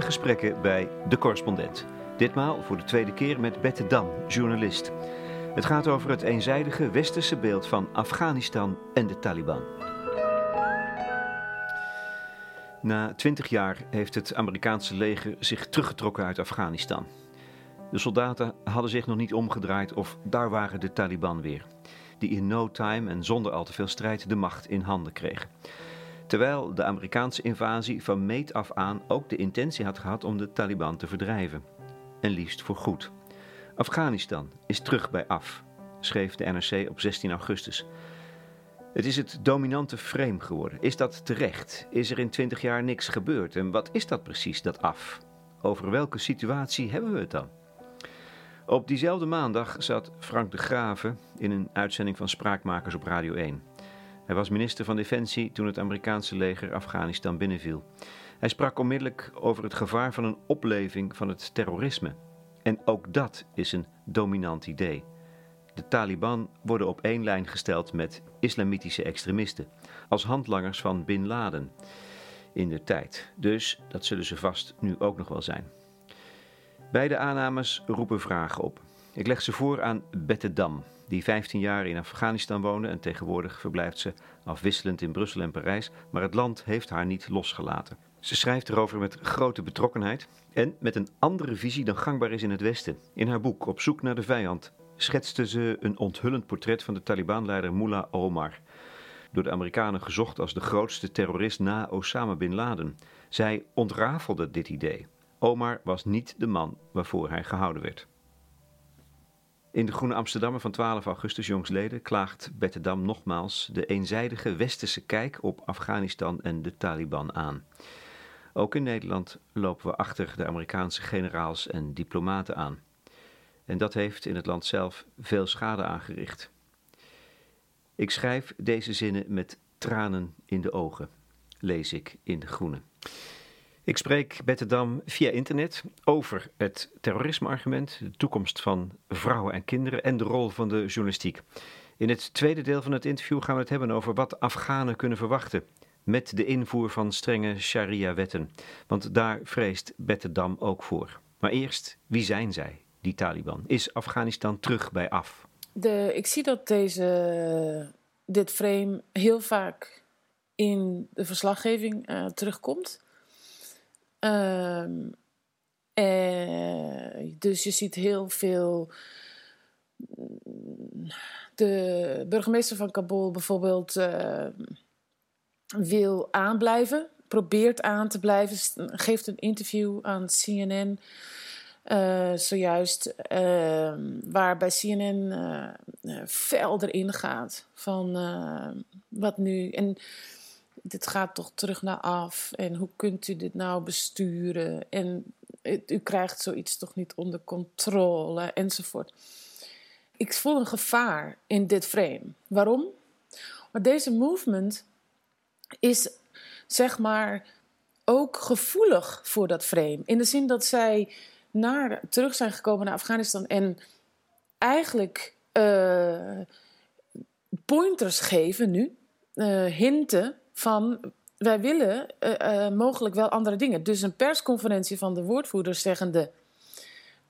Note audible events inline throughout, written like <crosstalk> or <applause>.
gesprekken bij De Correspondent. Ditmaal voor de tweede keer met Bette Dam, journalist. Het gaat over het eenzijdige westerse beeld van Afghanistan en de Taliban. Na twintig jaar heeft het Amerikaanse leger zich teruggetrokken uit Afghanistan. De soldaten hadden zich nog niet omgedraaid of daar waren de Taliban weer. Die in no time en zonder al te veel strijd de macht in handen kregen. Terwijl de Amerikaanse invasie van meet af aan ook de intentie had gehad om de Taliban te verdrijven. En liefst voor goed. Afghanistan is terug bij af, schreef de NRC op 16 augustus. Het is het dominante frame geworden. Is dat terecht? Is er in 20 jaar niks gebeurd? En wat is dat precies, dat af? Over welke situatie hebben we het dan? Op diezelfde maandag zat Frank de Graven in een uitzending van Spraakmakers op Radio 1. Hij was minister van Defensie toen het Amerikaanse leger Afghanistan binnenviel. Hij sprak onmiddellijk over het gevaar van een opleving van het terrorisme. En ook dat is een dominant idee. De Taliban worden op één lijn gesteld met islamitische extremisten, als handlangers van Bin Laden in de tijd. Dus dat zullen ze vast nu ook nog wel zijn. Beide aannames roepen vragen op. Ik leg ze voor aan Bette Dam, die 15 jaar in Afghanistan woonde en tegenwoordig verblijft ze afwisselend in Brussel en Parijs, maar het land heeft haar niet losgelaten. Ze schrijft erover met grote betrokkenheid en met een andere visie dan gangbaar is in het Westen. In haar boek Op zoek naar de vijand schetste ze een onthullend portret van de Taliban-leider Mullah Omar. Door de Amerikanen gezocht als de grootste terrorist na Osama bin Laden. Zij ontrafelde dit idee. Omar was niet de man waarvoor hij gehouden werd. In de Groene Amsterdammer van 12 augustus jongsleden klaagt Bette Dam nogmaals de eenzijdige westerse kijk op Afghanistan en de Taliban aan. Ook in Nederland lopen we achter de Amerikaanse generaals en diplomaten aan. En dat heeft in het land zelf veel schade aangericht. Ik schrijf deze zinnen met tranen in de ogen, lees ik in de Groene. Ik spreek Bette Dam via internet over het terrorisme-argument, de toekomst van vrouwen en kinderen en de rol van de journalistiek. In het tweede deel van het interview gaan we het hebben over wat Afghanen kunnen verwachten met de invoer van strenge sharia-wetten. Want daar vreest Bette Dam ook voor. Maar eerst, wie zijn zij, die Taliban? Is Afghanistan terug bij af? De, ik zie dat deze, dit frame heel vaak in de verslaggeving uh, terugkomt. Um, uh, dus je ziet heel veel. De burgemeester van Kabul bijvoorbeeld uh, wil aanblijven, probeert aan te blijven, geeft een interview aan CNN. Uh, zojuist, uh, waar bij CNN uh, fel erin gaat van wat nu. En dit gaat toch terug naar af en hoe kunt u dit nou besturen en u krijgt zoiets toch niet onder controle enzovoort. Ik voel een gevaar in dit frame. Waarom? Want deze movement is zeg maar ook gevoelig voor dat frame. In de zin dat zij naar, terug zijn gekomen naar Afghanistan en eigenlijk uh, pointers geven nu, uh, hinten van wij willen uh, uh, mogelijk wel andere dingen. Dus een persconferentie van de woordvoerders zeggende: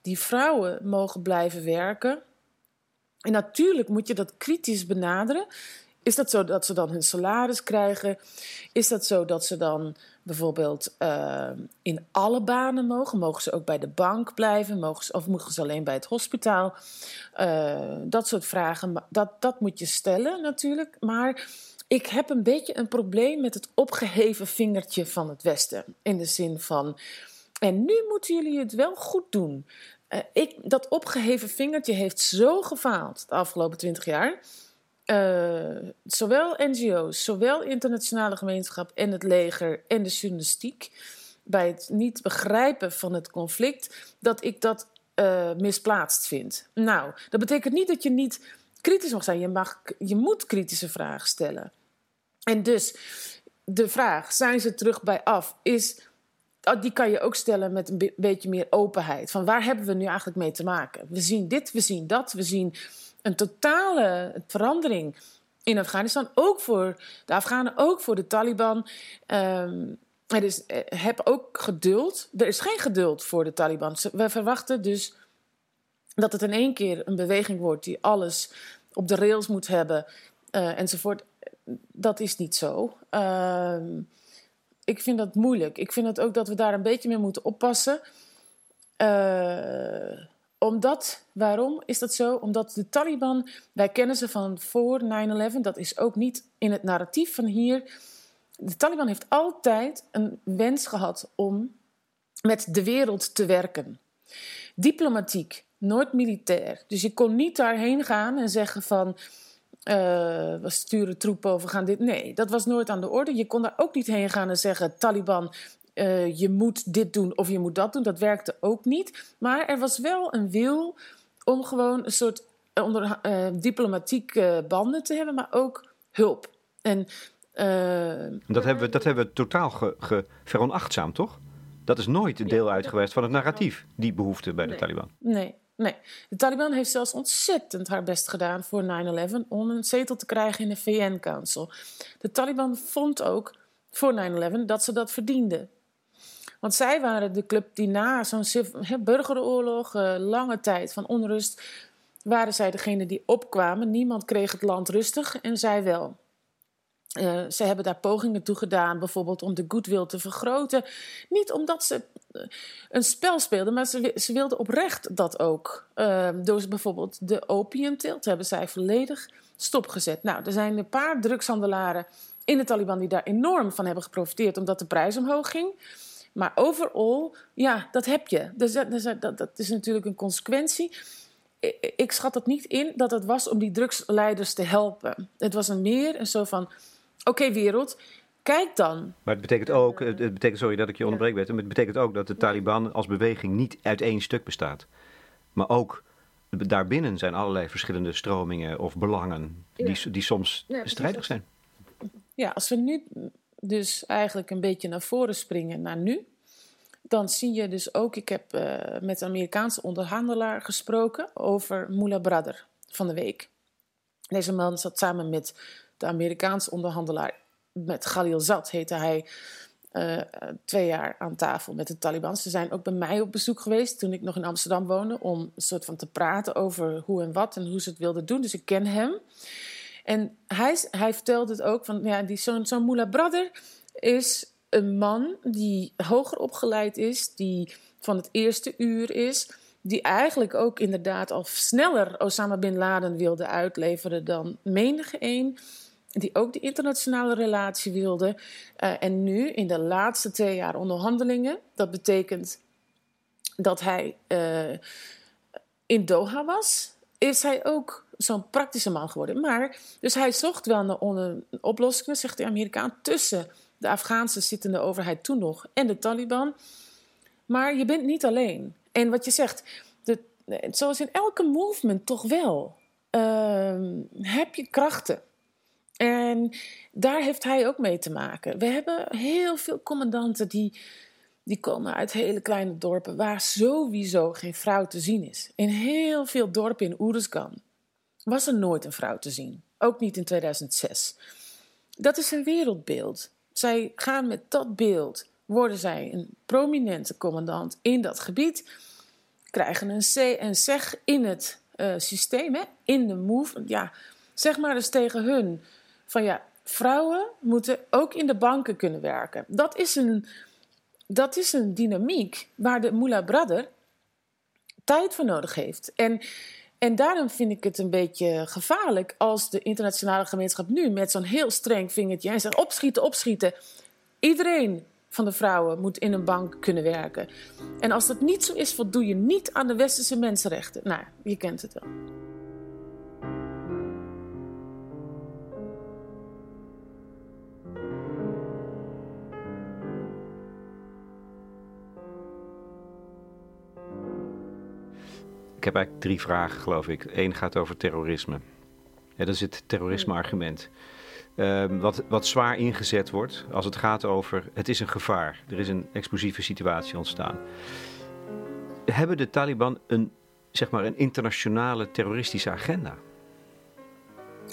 die vrouwen mogen blijven werken. En natuurlijk moet je dat kritisch benaderen. Is dat zo dat ze dan hun salaris krijgen? Is dat zo dat ze dan bijvoorbeeld uh, in alle banen mogen? Mogen ze ook bij de bank blijven? Mogen ze, of mogen ze alleen bij het hospitaal? dat soort vragen, dat, dat moet je stellen natuurlijk. Maar ik heb een beetje een probleem met het opgeheven vingertje van het Westen. In de zin van, en nu moeten jullie het wel goed doen. Uh, ik, dat opgeheven vingertje heeft zo gefaald de afgelopen twintig jaar. Uh, zowel NGO's, zowel internationale gemeenschap en het leger en de journalistiek. Bij het niet begrijpen van het conflict, dat ik dat uh, misplaatst vind. Nou, dat betekent niet dat je niet kritisch mag zijn. Je, mag, je moet kritische vragen stellen. En dus de vraag, zijn ze terug bij af, is, oh, die kan je ook stellen met een beetje meer openheid. Van waar hebben we nu eigenlijk mee te maken? We zien dit, we zien dat, we zien een totale verandering in Afghanistan. Ook voor de Afghanen, ook voor de Taliban. Um, eh, heb ook geduld. Er is geen geduld voor de Taliban. We verwachten dus dat het in één keer een beweging wordt die alles op de rails moet hebben uh, enzovoort. Dat is niet zo. Uh, ik vind dat moeilijk. Ik vind het ook dat we daar een beetje mee moeten oppassen. Uh, omdat, waarom is dat zo? Omdat de Taliban, wij kennen ze van voor 9-11, dat is ook niet in het narratief van hier. De Taliban heeft altijd een wens gehad om met de wereld te werken. Diplomatiek, nooit militair. Dus je kon niet daarheen gaan en zeggen van. Uh, we sturen troepen over, gaan dit. Nee, dat was nooit aan de orde. Je kon daar ook niet heen gaan en zeggen: Taliban, uh, je moet dit doen of je moet dat doen. Dat werkte ook niet. Maar er was wel een wil om gewoon een soort uh, onder, diplomatieke banden te hebben, maar ook hulp. En, dat, hebben we, dat hebben we totaal ge, ge, veronachtzaamd, toch? Dat is nooit een deel uit geweest van het narratief, die behoefte bij de Taliban. Nee, nee. De Taliban heeft zelfs ontzettend haar best gedaan voor 9-11 om een zetel te krijgen in de VN-council. De Taliban vond ook voor 9-11 dat ze dat verdienden. Want zij waren de club die na zo'n burgeroorlog, uh, lange tijd van onrust, waren zij degene die opkwamen. Niemand kreeg het land rustig en zij wel. Uh, ze hebben daar pogingen toe gedaan, bijvoorbeeld om de goodwill te vergroten. Niet omdat ze eh, een spel speelden, maar ze, ze wilden oprecht dat ook. Uh, door bijvoorbeeld de opiumteelt hebben zij volledig stopgezet. Nou, er zijn een paar drugshandelaren in de Taliban die daar enorm van hebben geprofiteerd, omdat de prijs omhoog ging. Maar overal, ja, dat heb je. Dus dat, dat is natuurlijk een consequentie. Ik, schat het niet in dat het was om die drugsleiders te helpen. Het was een meer een zo van Oké, wereld, kijk dan. Maar het betekent ook, het betekent, sorry dat ik je onderbreek, Bert, maar het betekent ook dat de Taliban als beweging niet uit één stuk bestaat. Maar ook daarbinnen zijn allerlei verschillende stromingen of belangen die, die soms strijdig zijn. Ja, als we nu dus eigenlijk een beetje naar voren springen naar nu, dan zie je dus ook, ik heb uh, met een Amerikaanse onderhandelaar gesproken over Mullah Brother van de week. Deze man zat samen met de Amerikaanse onderhandelaar met Khalil Zad, heette hij, uh, twee jaar aan tafel met de Taliban. Ze zijn ook bij mij op bezoek geweest toen ik nog in Amsterdam woonde, om een soort van te praten over hoe en wat en hoe ze het wilden doen. Dus ik ken hem. En hij, hij vertelde het ook van, ja, die zo'n zo'n Mullah Brother is een man die hoger opgeleid is, die van het eerste uur is, die eigenlijk ook inderdaad al sneller Osama bin Laden wilde uitleveren dan menige een die ook die internationale relatie wilde. Uh, en nu, in de laatste twee jaar onderhandelingen, dat betekent dat hij uh, in Doha was, is hij ook zo'n praktische man geworden. Maar, dus hij zocht wel naar oplossingen, zegt de Amerikaan, tussen de Afghaanse zittende overheid toen nog en de Taliban. Maar je bent niet alleen. En wat je zegt, de, zoals in elke movement toch wel, uh, heb je krachten. En daar heeft hij ook mee te maken. We hebben heel veel commandanten die, die komen uit hele kleine dorpen waar sowieso geen vrouw te zien is. In heel veel dorpen in Oeruzgan was er nooit een vrouw te zien. Ook niet in 2006. Dat is een wereldbeeld. Zij gaan met dat beeld, worden zij een prominente commandant in dat gebied, krijgen een C en zeg in het uh, systeem, hè, in de move. Ja, zeg maar eens tegen hun van ja, vrouwen moeten ook in de banken kunnen werken. Dat is een, dat is een dynamiek waar de Mullah Brother tijd voor nodig heeft. En, en daarom vind ik het een beetje gevaarlijk als de internationale gemeenschap nu met zo'n heel streng vingertje en zegt opschieten, opschieten. Iedereen van de vrouwen moet in een bank kunnen werken. En als dat niet zo is, voldoe je niet aan de westerse mensenrechten. Nou, je kent het wel. Ik heb eigenlijk drie vragen, geloof ik. Eén gaat over terrorisme. Ja, dat is het terrorisme-argument. Um, wat, wat zwaar ingezet wordt als het gaat over het is een gevaar. Er is een explosieve situatie ontstaan. Hebben de Taliban een, zeg maar, een internationale terroristische agenda?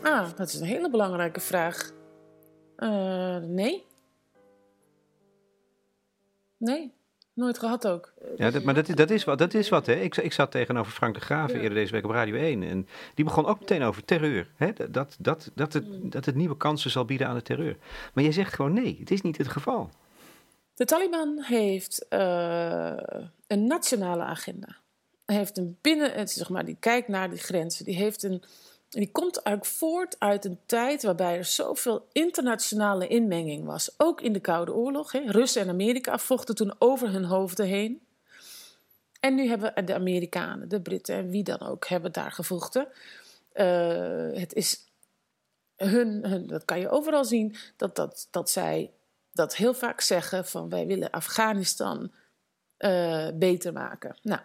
Ah, dat is een hele belangrijke vraag. Uh, nee. Nee, nooit gehad ook. Ja, dat, maar dat, is- dat, is wat, dat is wat, hè. Ik, ik zat tegenover Frank de Ja. eerder deze week op Radio 1. En die begon ook meteen over terreur. Hè? Dat, dat, dat, het, Hmm. dat het nieuwe kansen zal bieden aan de terreur. Maar jij zegt gewoon nee, het is niet het geval. De Taliban heeft eh, een nationale agenda. Heeft een binnen, het, zeg maar, die kijkt naar die grenzen. Die, heeft een, die komt eigenlijk voort uit een tijd waarbij er zoveel internationale inmenging was. Ook in de Koude Oorlog. Hè. Russen en Amerika vochten toen over hun hoofden heen. En nu hebben de Amerikanen, de Britten en wie dan ook, hebben daar gevochten. Eh, het is hun, hun, dat kan je overal zien, dat, dat, dat zij dat heel vaak zeggen van wij willen Afghanistan eh, beter maken. Nou,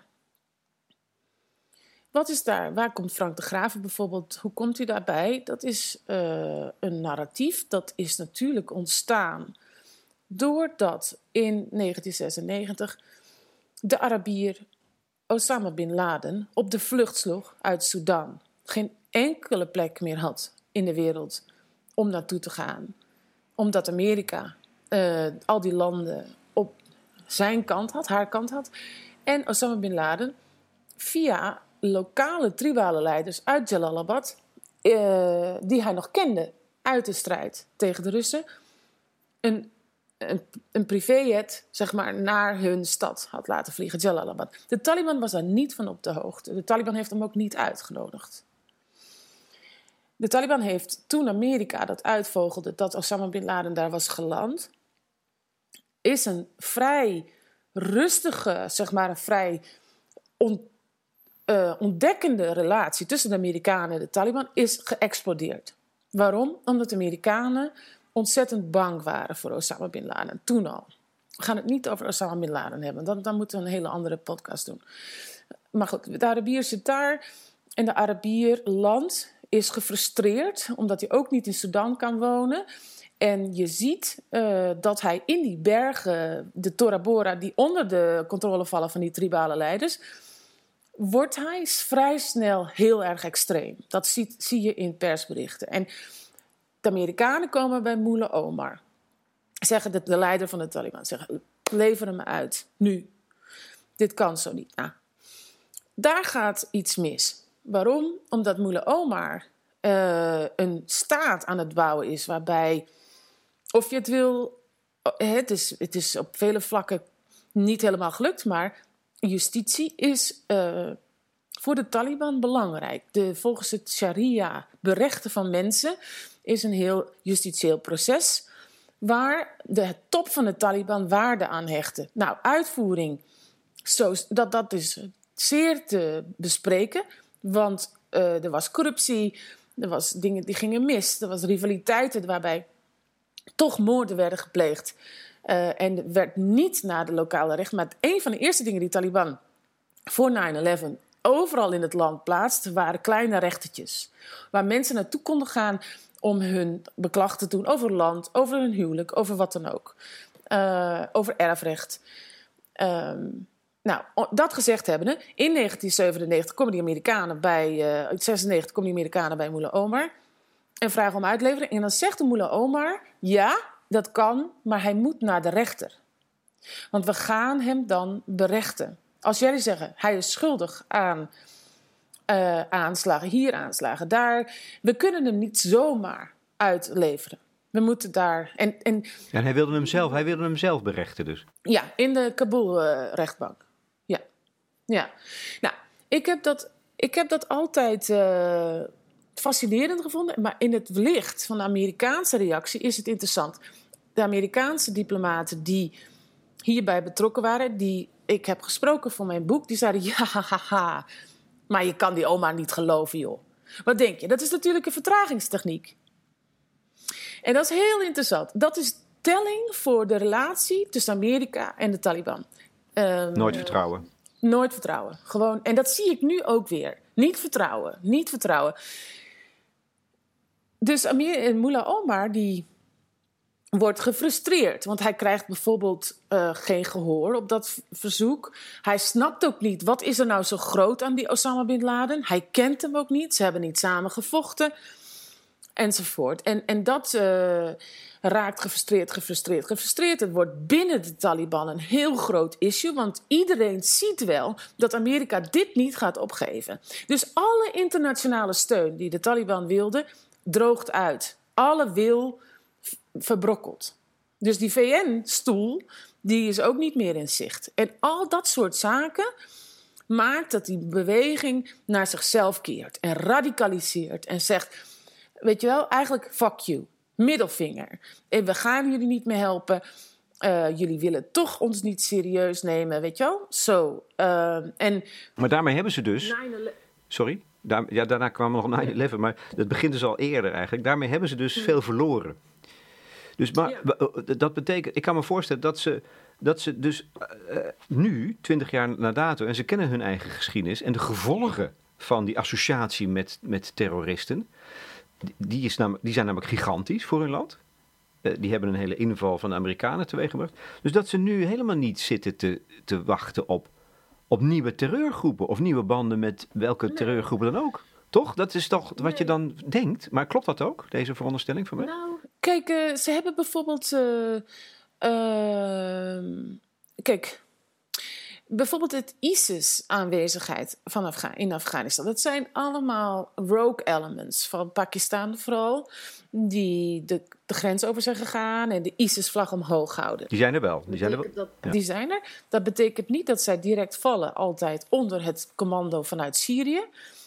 wat is daar? Waar komt Frank de Graven bijvoorbeeld? Hoe komt hij daarbij? Dat is eh, een narratief. Dat is natuurlijk ontstaan doordat in 1996 de Arabier Osama bin Laden op de vlucht sloeg uit Sudan. Geen enkele plek meer had in de wereld om naartoe te gaan. Omdat Amerika eh, al die landen op zijn kant had, haar kant had. En Osama bin Laden via lokale tribale leiders uit Jalalabad, eh, die hij nog kende uit de strijd tegen de Russen, een, een, privéjet zeg maar, naar hun stad had laten vliegen, Jalalabad. De Taliban was daar niet van op de hoogte. De Taliban heeft hem ook niet uitgenodigd. De Taliban heeft toen Amerika dat uitvogelde dat Osama bin Laden daar was geland, is een vrij rustige, zeg maar een vrij on, uh, ontdekkende relatie tussen de Amerikanen en de Taliban is geëxplodeerd. Waarom? Omdat de Amerikanen ontzettend bang waren voor Osama bin Laden, toen al. We gaan het niet over Osama bin Laden hebben, dan, dan moeten we een hele andere podcast doen. Maar goed, de Arabier zit daar en de Arabier land is gefrustreerd omdat hij ook niet in Sudan kan wonen. En je ziet uh, dat hij in die bergen, de Tora Bora, die onder de controle vallen van die tribale leiders, wordt hij vrij snel heel erg extreem. Dat zie, zie je in persberichten. En de Amerikanen komen bij Mullah Omar. Zeggen de, de leider van de Taliban, zeggen, lever hem uit, nu. Dit kan zo niet. Nou, daar gaat iets mis. Waarom? Omdat Mullah Omar uh, een staat aan het bouwen is waarbij, of je het wil, het is, het is op vele vlakken niet helemaal gelukt, maar justitie is uh, voor de Taliban belangrijk. De, volgens het sharia berechten van mensen is een heel justitieel proces waar de top van de Taliban waarde aan hechten. Nou, uitvoering, zo, dat, dat is zeer te bespreken, want uh, er was corruptie, er was dingen die gingen mis, er was rivaliteiten waarbij toch moorden werden gepleegd. Uh, en werd niet naar de lokale recht. Maar een van de eerste dingen die Taliban voor 9-11 overal in het land plaatste, waren kleine rechtertjes. Waar mensen naartoe konden gaan om hun beklag te doen over land, over hun huwelijk, over wat dan ook. Uh, over erfrecht. Um, nou, dat gezegd hebbende, in 1997 komen die Amerikanen bij, uh, in 96 komen die Amerikanen bij Mullah Omar en vragen om uitlevering. En dan zegt de Mullah Omar, ja, dat kan, maar hij moet naar de rechter. Want we gaan hem dan berechten. Als jullie zeggen, hij is schuldig aan uh, aanslagen, hier aanslagen, daar. We kunnen hem niet zomaar uitleveren. We moeten daar. En, en, en hij wilde hem zelf, hij wilde hem zelf berechten dus. Ja, in de Kabul-rechtbank. ja. Ja. Nou, ik heb dat, ik heb dat altijd uh, fascinerend gevonden. Maar in het licht van de Amerikaanse reactie is het interessant. De Amerikaanse diplomaten die hierbij betrokken waren, die ik heb gesproken voor mijn boek, die zeiden: <laughs> ja, haha, maar je kan die oma niet geloven, joh. Wat denk je? Dat is natuurlijk een vertragingstechniek. En dat is heel interessant. Dat is telling voor de relatie tussen Amerika en de Taliban. Um, nooit vertrouwen. Nooit vertrouwen. Gewoon. En dat zie ik nu ook weer. Niet vertrouwen. Niet vertrouwen. Dus Amir, Mullah Omar, die wordt gefrustreerd. Want hij krijgt bijvoorbeeld uh, geen gehoor op dat verzoek. Hij snapt ook niet, wat is er nou zo groot aan die Osama Bin Laden? Hij kent hem ook niet, ze hebben niet samen gevochten. enzovoort. En, en dat uh, raakt gefrustreerd, gefrustreerd, gefrustreerd. Het wordt binnen de Taliban een heel groot issue, want iedereen ziet wel dat Amerika dit niet gaat opgeven. Dus alle internationale steun die de Taliban wilde, droogt uit. Alle wil verbrokkelt. Dus die VN-stoel, die is ook niet meer in zicht. En al dat soort zaken maakt dat die beweging naar zichzelf keert en radicaliseert en zegt: Weet je wel, eigenlijk fuck you, middelvinger. En we gaan jullie niet meer helpen. Uh, jullie willen toch ons niet serieus nemen, weet je wel? Zo. Uh, en maar daarmee hebben ze dus. Sorry? Daar, ja, daarna kwam nog 9-11, maar dat begint dus al eerder eigenlijk. Daarmee hebben ze dus veel verloren. Dus maar, eh, dat betekent, ik kan me voorstellen dat ze, dat ze dus uh, nu, twintig jaar na dato, en ze kennen hun eigen geschiedenis en de gevolgen van die associatie met, met terroristen, die, is namelijk, die zijn namelijk gigantisch voor hun land. Uh, die hebben een hele inval van de Amerikanen teweeggebracht. Dus dat ze nu helemaal niet zitten te, te wachten op, op nieuwe terreurgroepen of nieuwe banden met welke terreurgroepen dan ook. Toch? Dat is toch wat je dan denkt. Maar klopt dat ook, deze veronderstelling van mij? Nou, kijk, uh, ze hebben bijvoorbeeld. Uh, kijk, bijvoorbeeld het ISIS-aanwezigheid van Afga in Afghanistan. Dat zijn allemaal rogue elements van Pakistan vooral. Die de, de grens over zijn gegaan en de ISIS-vlag omhoog houden. Die zijn er wel. Die zijn er, wel. Dat, die zijn er. Dat betekent niet dat zij direct vallen altijd onder het commando vanuit Syrië.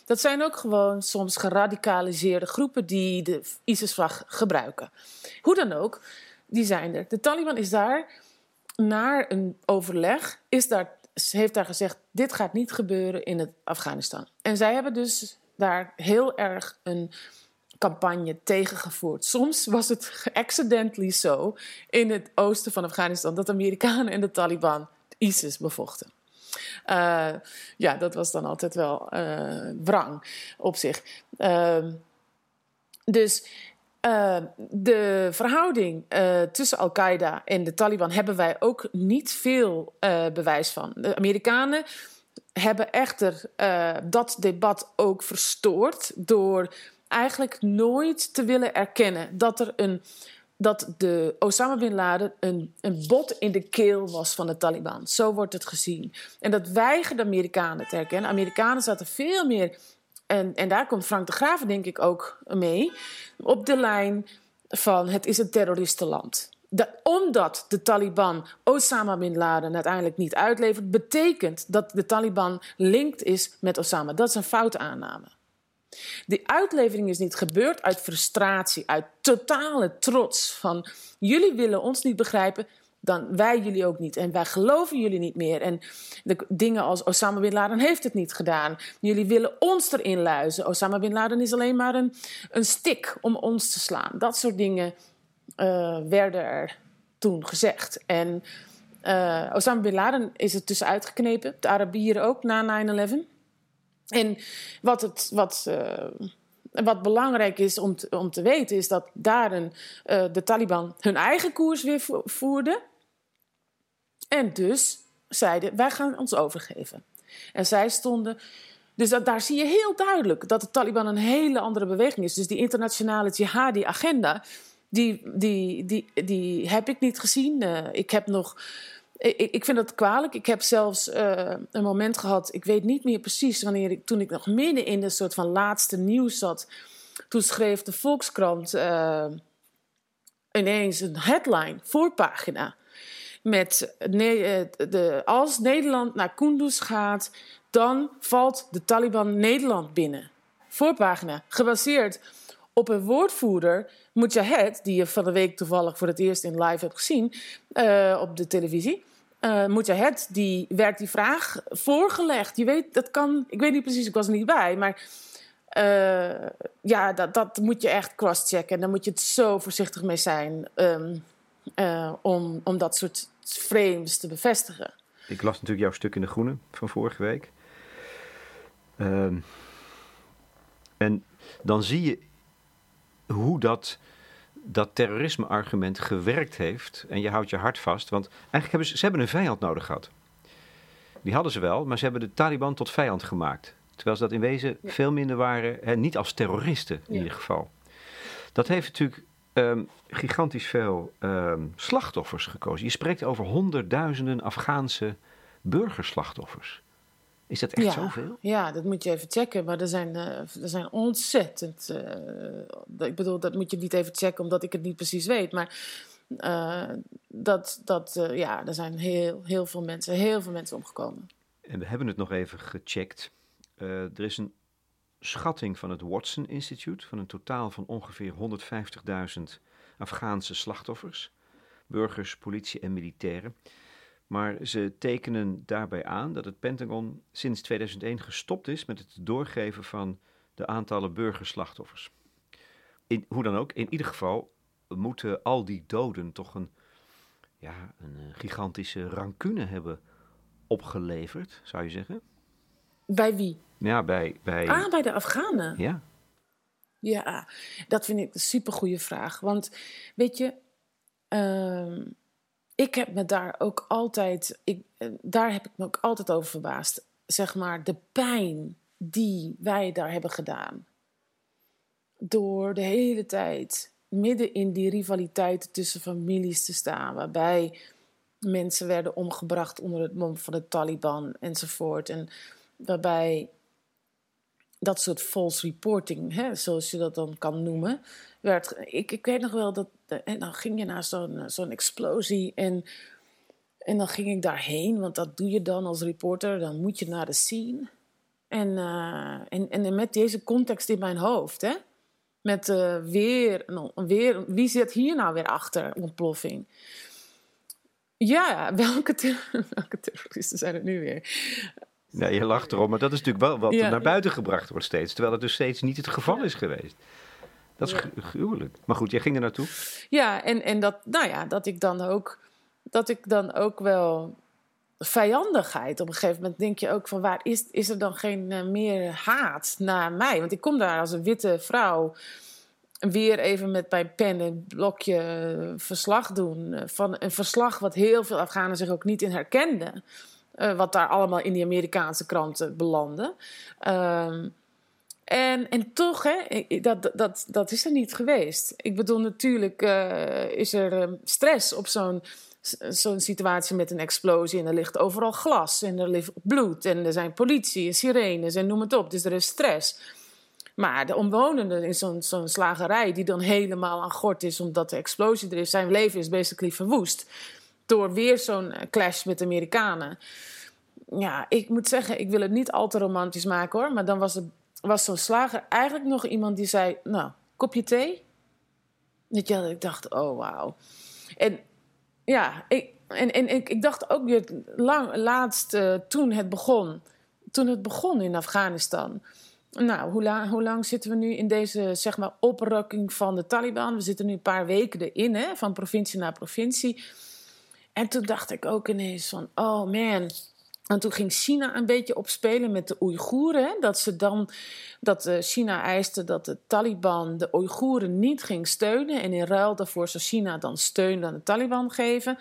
Dat zijn ook gewoon soms geradicaliseerde groepen die de ISIS-vlag gebruiken. Hoe dan ook, die zijn er. De Taliban is daar naar een overleg, is daar, heeft daar gezegd: dit gaat niet gebeuren in het Afghanistan. En zij hebben dus daar heel erg een campagne tegengevoerd. Soms was het accidentally zo in het oosten van Afghanistan dat de Amerikanen en de Taliban ISIS bevochten. Uh, ja, dat was dan altijd wel uh, wrang op zich. Uh, dus uh, de verhouding tussen Al-Qaeda en de Taliban hebben wij ook niet veel bewijs van. De Amerikanen hebben echter dat debat ook verstoord door eigenlijk nooit te willen erkennen dat er een dat de Osama bin Laden een, een bot in de keel was van de Taliban. Zo wordt het gezien. En dat weigerden de Amerikanen te herkennen. Amerikanen zaten veel meer, en, en daar komt Frank de Graven denk ik ook mee, op de lijn van het is een terroristenland. Dat, omdat de Taliban Osama bin Laden uiteindelijk niet uitlevert, betekent dat de Taliban linked is met Osama. Dat is een foute aanname. Die uitlevering is niet gebeurd uit frustratie, uit totale trots. Van jullie willen ons niet begrijpen, dan wij jullie ook niet. En wij geloven jullie niet meer. En de dingen als Osama Bin Laden heeft het niet gedaan. Jullie willen ons erin luizen. Osama Bin Laden is alleen maar een, een stick om ons te slaan. Dat soort dingen uh, werden er toen gezegd. En uh, Osama Bin Laden is er tussenuit geknepen. De Arabieren ook na 9-11. En wat, het, wat, uh, wat belangrijk is om te, om te weten, is dat daar de Taliban hun eigen koers weer voerden. En dus zeiden: wij gaan ons overgeven. En zij stonden. Dus daar zie je heel duidelijk dat de Taliban een hele andere beweging is. Dus die internationale jihadi-agenda, die, die, die, die heb ik niet gezien. Uh, ik heb nog ik, ik vind dat kwalijk. Ik heb zelfs uh, een moment gehad, ik weet niet meer precies wanneer ik, toen ik nog midden in een soort van laatste nieuws zat. Toen schreef de Volkskrant uh, ineens een headline, voorpagina. Met ne de, als Nederland naar Kunduz gaat, dan valt de Taliban Nederland binnen. Voorpagina, gebaseerd op een woordvoerder, Mujahid, die je van de week toevallig voor het eerst in live hebt gezien uh, op de televisie uh, Mujahid, die werd die vraag voorgelegd. Je weet, dat kan, ik weet niet precies, ik was er niet bij, maar ja, dat, dat moet je echt crosschecken. En daar moet je het zo voorzichtig mee zijn uh, om, om dat soort frames te bevestigen. Ik las natuurlijk jouw stuk in De Groene van vorige week. Um, en dan zie je hoe dat dat terrorisme-argument gewerkt heeft. En je houdt je hart vast. Want eigenlijk hebben ze, ze hebben een vijand nodig gehad. Die hadden ze wel, maar ze hebben de Taliban tot vijand gemaakt. Terwijl ze dat in wezen veel minder waren, hè, niet als terroristen in ieder geval. Dat heeft natuurlijk ehm, gigantisch veel ehm, slachtoffers gekozen. Je spreekt over honderdduizenden Afghaanse burgerslachtoffers. Is dat echt ja, zoveel? Ja, dat moet je even checken. Maar er zijn, uh, er zijn ontzettend. Uh, ik bedoel, dat moet je niet even checken omdat ik het niet precies weet. Maar uh, dat, dat ja, er zijn heel, heel veel mensen, heel veel mensen omgekomen. En we hebben het nog even gecheckt. er is een schatting van het Watson Institute van een totaal van ongeveer 150.000 Afghaanse slachtoffers, burgers, politie en militairen. Maar ze tekenen daarbij aan dat het Pentagon sinds 2001 gestopt is met het doorgeven van de aantallen burgerslachtoffers. In, hoe dan ook, in ieder geval moeten al die doden toch een, ja, een eh, gigantische rancune hebben opgeleverd, zou je zeggen? Bij wie? Ja, bij... bij... Ah, bij de Afghanen? Ja. Ja, dat vind ik een supergoeie vraag. Want, weet je... Uh, ik heb me daar ook altijd, ik, eh, daar heb ik me ook altijd over verbaasd. Zeg maar, de pijn die wij daar hebben gedaan. Door de hele tijd midden in die rivaliteit tussen families te staan, waarbij mensen werden omgebracht onder het mom van de Taliban enzovoort. En waarbij dat soort false reporting, hè, zoals je dat dan kan noemen, werd. Ik, ik weet nog wel dat. En dan ging je naar zo'n zo'n explosie en. En dan ging ik daarheen, want dat doe je dan als reporter. Dan moet je naar de scene. En, uh, en, en met deze context in mijn hoofd, hè? Met weer, weer, wie zit hier nou weer achter ontploffing? Ja, welke, <laughs> welke terroristen zijn het nu weer? Nee, je lacht erom, maar dat is natuurlijk wel wat er naar buiten gebracht wordt steeds. Terwijl het dus steeds niet het geval is geweest. Dat is gruwelijk. Maar goed, jij ging er naartoe. Ja, en, en dat, nou ja, dat ik dan ook, dat ik dan ook wel vijandigheid. Op een gegeven moment denk je ook van waar is, is er dan geen uh, meer haat naar mij? Want ik kom daar als een witte vrouw weer even met mijn pen en blokje uh, verslag doen. Uh, van een verslag wat heel veel Afghanen zich ook niet in herkenden. Wat daar allemaal in die Amerikaanse kranten belandde. Ehm, en, en toch, hè, dat, dat, dat is er niet geweest. Ik bedoel, natuurlijk uh, is er uh, stress op zo'n zo'n situatie met een explosie. En er ligt overal glas en er ligt bloed. En er zijn politie en sirenes en noem het op. Dus er is stress. Maar de omwonenden in zo'n zo'n slagerij, die dan helemaal aan gort is omdat de explosie er is, zijn leven is basically verwoest. Door weer zo'n clash met de Amerikanen. Ja, ik moet zeggen, ik wil het niet al te romantisch maken hoor. Maar dan was het was zo'n slager eigenlijk nog iemand die zei: Nou, kopje thee? Dat ik dacht: Oh, wauw. En ja, ik, en, en ik, ik dacht ook weer lang, laatst uh, toen het begon. Toen het begon in Afghanistan. Nou, hoe, hoe lang zitten we nu in deze zeg maar, oprukking van de Taliban? We zitten nu een paar weken erin, hè, van provincie naar provincie. En toen dacht ik ook ineens van, oh man, en toen ging China een beetje opspelen met de Oeigoeren. Dat, ze dan, dat eh, China eiste dat de Taliban de Oeigoeren niet ging steunen. En in ruil daarvoor zou China dan steun aan de Taliban geven.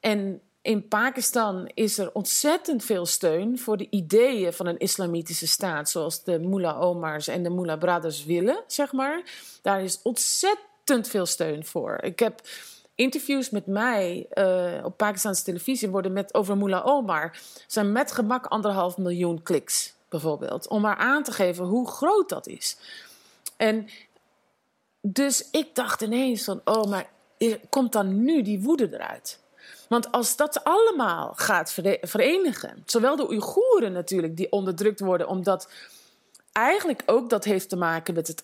En in Pakistan is er ontzettend veel steun voor de ideeën van een islamitische staat. Zoals de Mullah Omars en de Mullah Brothers willen, zeg maar. Daar is ontzettend veel steun voor. Ik heb interviews met mij uh, op Pakistanse televisie worden met, over Mullah Omar zijn met gemak anderhalf miljoen kliks, bijvoorbeeld. Om maar aan te geven hoe groot dat is. En dus ik dacht ineens van, oh, maar komt dan nu die woede eruit? Want als dat allemaal gaat verenigen, zowel de Oeigoeren natuurlijk, die onderdrukt worden omdat eigenlijk ook dat heeft te maken met het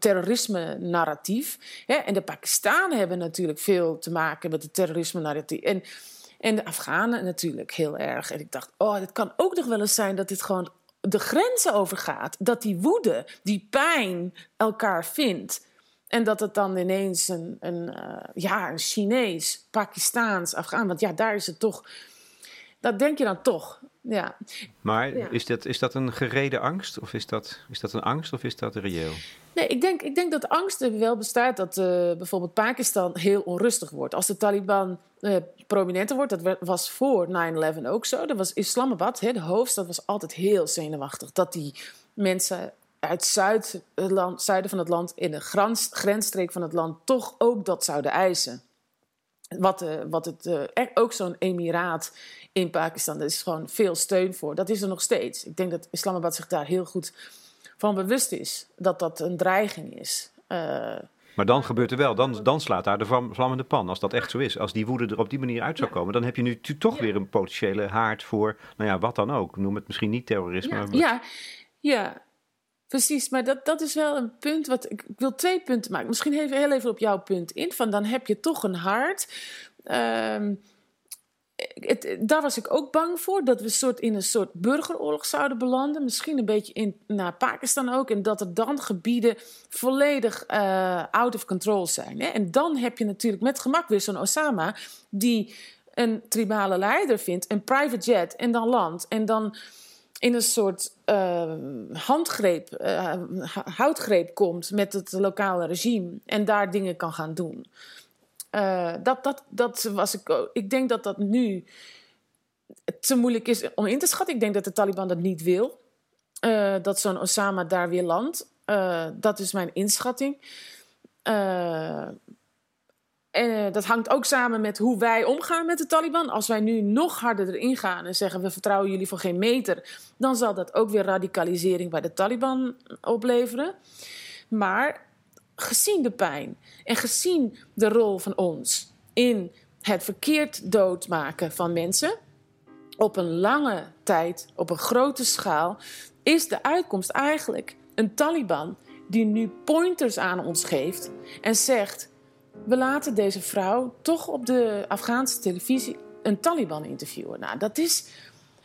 terrorisme-narratief. En de Pakistanen hebben natuurlijk veel te maken met het terrorisme-narratief. En, en de Afghanen natuurlijk heel erg. En ik dacht, oh, het kan ook nog wel eens zijn dat dit gewoon de grenzen overgaat. Dat die woede, die pijn elkaar vindt. En dat het dan ineens een, een, uh, ja, een Chinees, Pakistaans, Afghaan... Want ja, daar is het toch... Dat denk je dan toch. Ja. Maar is, dat, is dat een gereden angst? Of is dat, is dat een angst of is dat reëel? Nee, ik denk, ik denk dat angst er wel bestaat dat uh, bijvoorbeeld Pakistan heel onrustig wordt. Als de Taliban uh, prominenter wordt, dat was voor 9-11 ook zo. Dat was Islamabad, hè, de hoofdstad, was altijd heel zenuwachtig. Dat die mensen uit zuid, het land, zuiden van het land, in de grens, grensstreek van het land, toch ook dat zouden eisen. Wat, uh, wat het, uh, ook zo'n emiraat in Pakistan, daar is gewoon veel steun voor. Dat is er nog steeds. Ik denk dat Islamabad zich daar heel goed van bewust is dat dat een dreiging is. Uh, maar dan gebeurt er wel, dan, dan slaat daar de vlammende pan. Als dat echt zo is. Als die woede er op die manier uit zou komen, dan heb je nu toch weer een potentiële haard voor, nou ja, wat dan ook. Noem het misschien niet terrorisme. Ja, ja, ja, precies. Maar dat, dat is wel een punt wat. Ik, wil twee punten maken. Misschien even heel even op jouw punt in. Van dan heb je toch een hart. Het, daar was ik ook bang voor, dat we soort in een soort burgeroorlog zouden belanden. Misschien een beetje in, naar Pakistan ook. En dat er dan gebieden volledig uh, out of control zijn. Hè? En dan heb je natuurlijk met gemak weer zo'n Osama, die een tribale leider vindt, een private jet, en dan landt. En dan in een soort uh, handgreep, uh, houtgreep komt met het lokale regime. En daar dingen kan gaan doen. Uh, dat, dat, dat was ik. Ik denk dat dat nu te moeilijk is om in te schatten. Ik denk dat de Taliban dat niet wil. Uh, dat zo'n Osama daar weer landt. Dat is mijn inschatting. En dat hangt ook samen met hoe wij omgaan met de Taliban. Als wij nu nog harder erin gaan en zeggen we vertrouwen jullie voor geen meter, dan zal dat ook weer radicalisering bij de Taliban opleveren. Maar gezien de pijn en gezien de rol van ons in het verkeerd doodmaken van mensen op een lange tijd, op een grote schaal, is de uitkomst eigenlijk een Taliban die nu pointers aan ons geeft en zegt: we laten deze vrouw toch op de Afghaanse televisie een Taliban interviewen. Nou, dat is,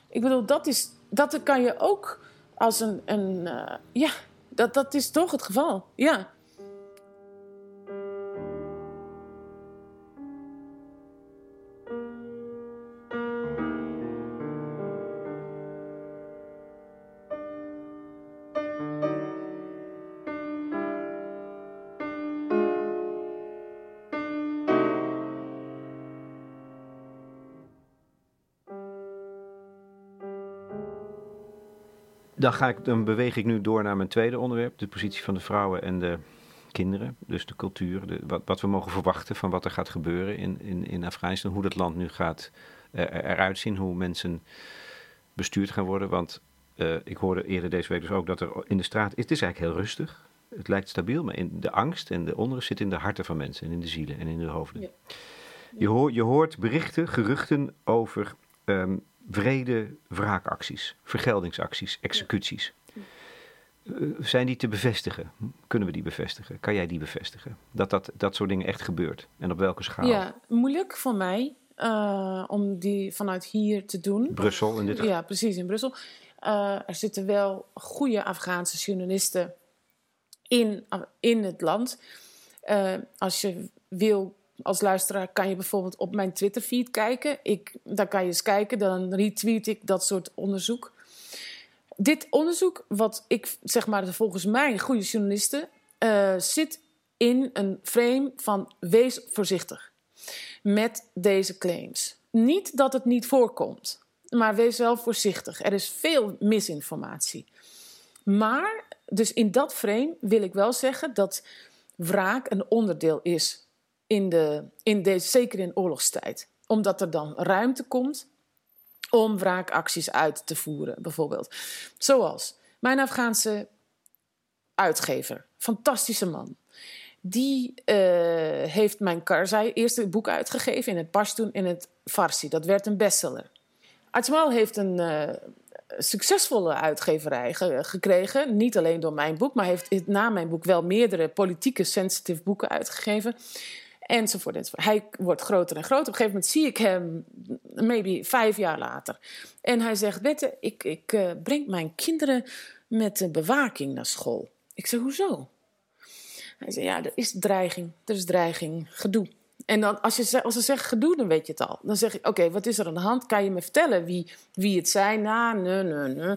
ik bedoel, dat is, dat kan je ook als een, een uh, ja, dat, dat is toch het geval. Ja. Dan, ga ik, dan beweeg ik nu door naar mijn tweede onderwerp, de positie van de vrouwen en de kinderen. Dus de cultuur, de, wat, wat, we mogen verwachten van wat er gaat gebeuren in, in, in Afghanistan. Hoe dat land nu gaat uh, eruit zien, hoe mensen bestuurd gaan worden. Want uh, ik hoorde eerder deze week dus ook dat er in de straat, het is eigenlijk heel rustig. Het lijkt stabiel, maar in de angst en de onrust zit in de harten van mensen en in de zielen en in de hoofden. Ja. Je, hoor, je hoort berichten, geruchten over um, wrede wraakacties, vergeldingsacties, executies. Uh, zijn die te bevestigen? Kunnen we die bevestigen? Kan jij die bevestigen? Dat, dat dat soort dingen echt gebeurt? En op welke schaal? Ja, moeilijk voor mij uh, om die vanuit hier te doen. Brussel in dit geval? Ja, precies, in Brussel. Uh, er zitten wel goede Afghaanse journalisten in, in het land. als je wil als luisteraar kan je bijvoorbeeld op mijn Twitter-feed kijken. Ik, daar kan je eens kijken, dan retweet ik dat soort onderzoek. Dit onderzoek, wat ik zeg maar volgens mij goede journalisten, uh, zit in een frame van wees voorzichtig met deze claims. Niet dat het niet voorkomt, maar wees wel voorzichtig. Er is veel misinformatie. Maar, dus in dat frame wil ik wel zeggen dat wraak een onderdeel is in de, in deze, zeker in oorlogstijd. Omdat er dan ruimte komt om wraakacties uit te voeren, bijvoorbeeld. Zoals mijn Afghaanse uitgever, fantastische man. Die uh, heeft mijn Karzai eerste boek uitgegeven in het Pashtun in het Farsi. Dat werd een bestseller. Ajmal heeft een uh, succesvolle uitgeverij ge gekregen. Niet alleen door mijn boek, maar heeft na mijn boek wel meerdere politieke sensitive boeken uitgegeven enzovoort, enzovoort. Hij wordt groter en groter. Op een gegeven moment zie ik hem, maybe vijf jaar later. En hij zegt, Bette, ik, ik uh, breng mijn kinderen met bewaking naar school. Ik zeg, hoezo? Hij zegt, ja, er is dreiging, er is dreiging, gedoe. En dan, als, je, als ze zegt gedoe, dan weet je het al. Dan zeg ik, oké, wat is er aan de hand? Kan je me vertellen wie, wie het zijn? Nou, nee, nee, nee.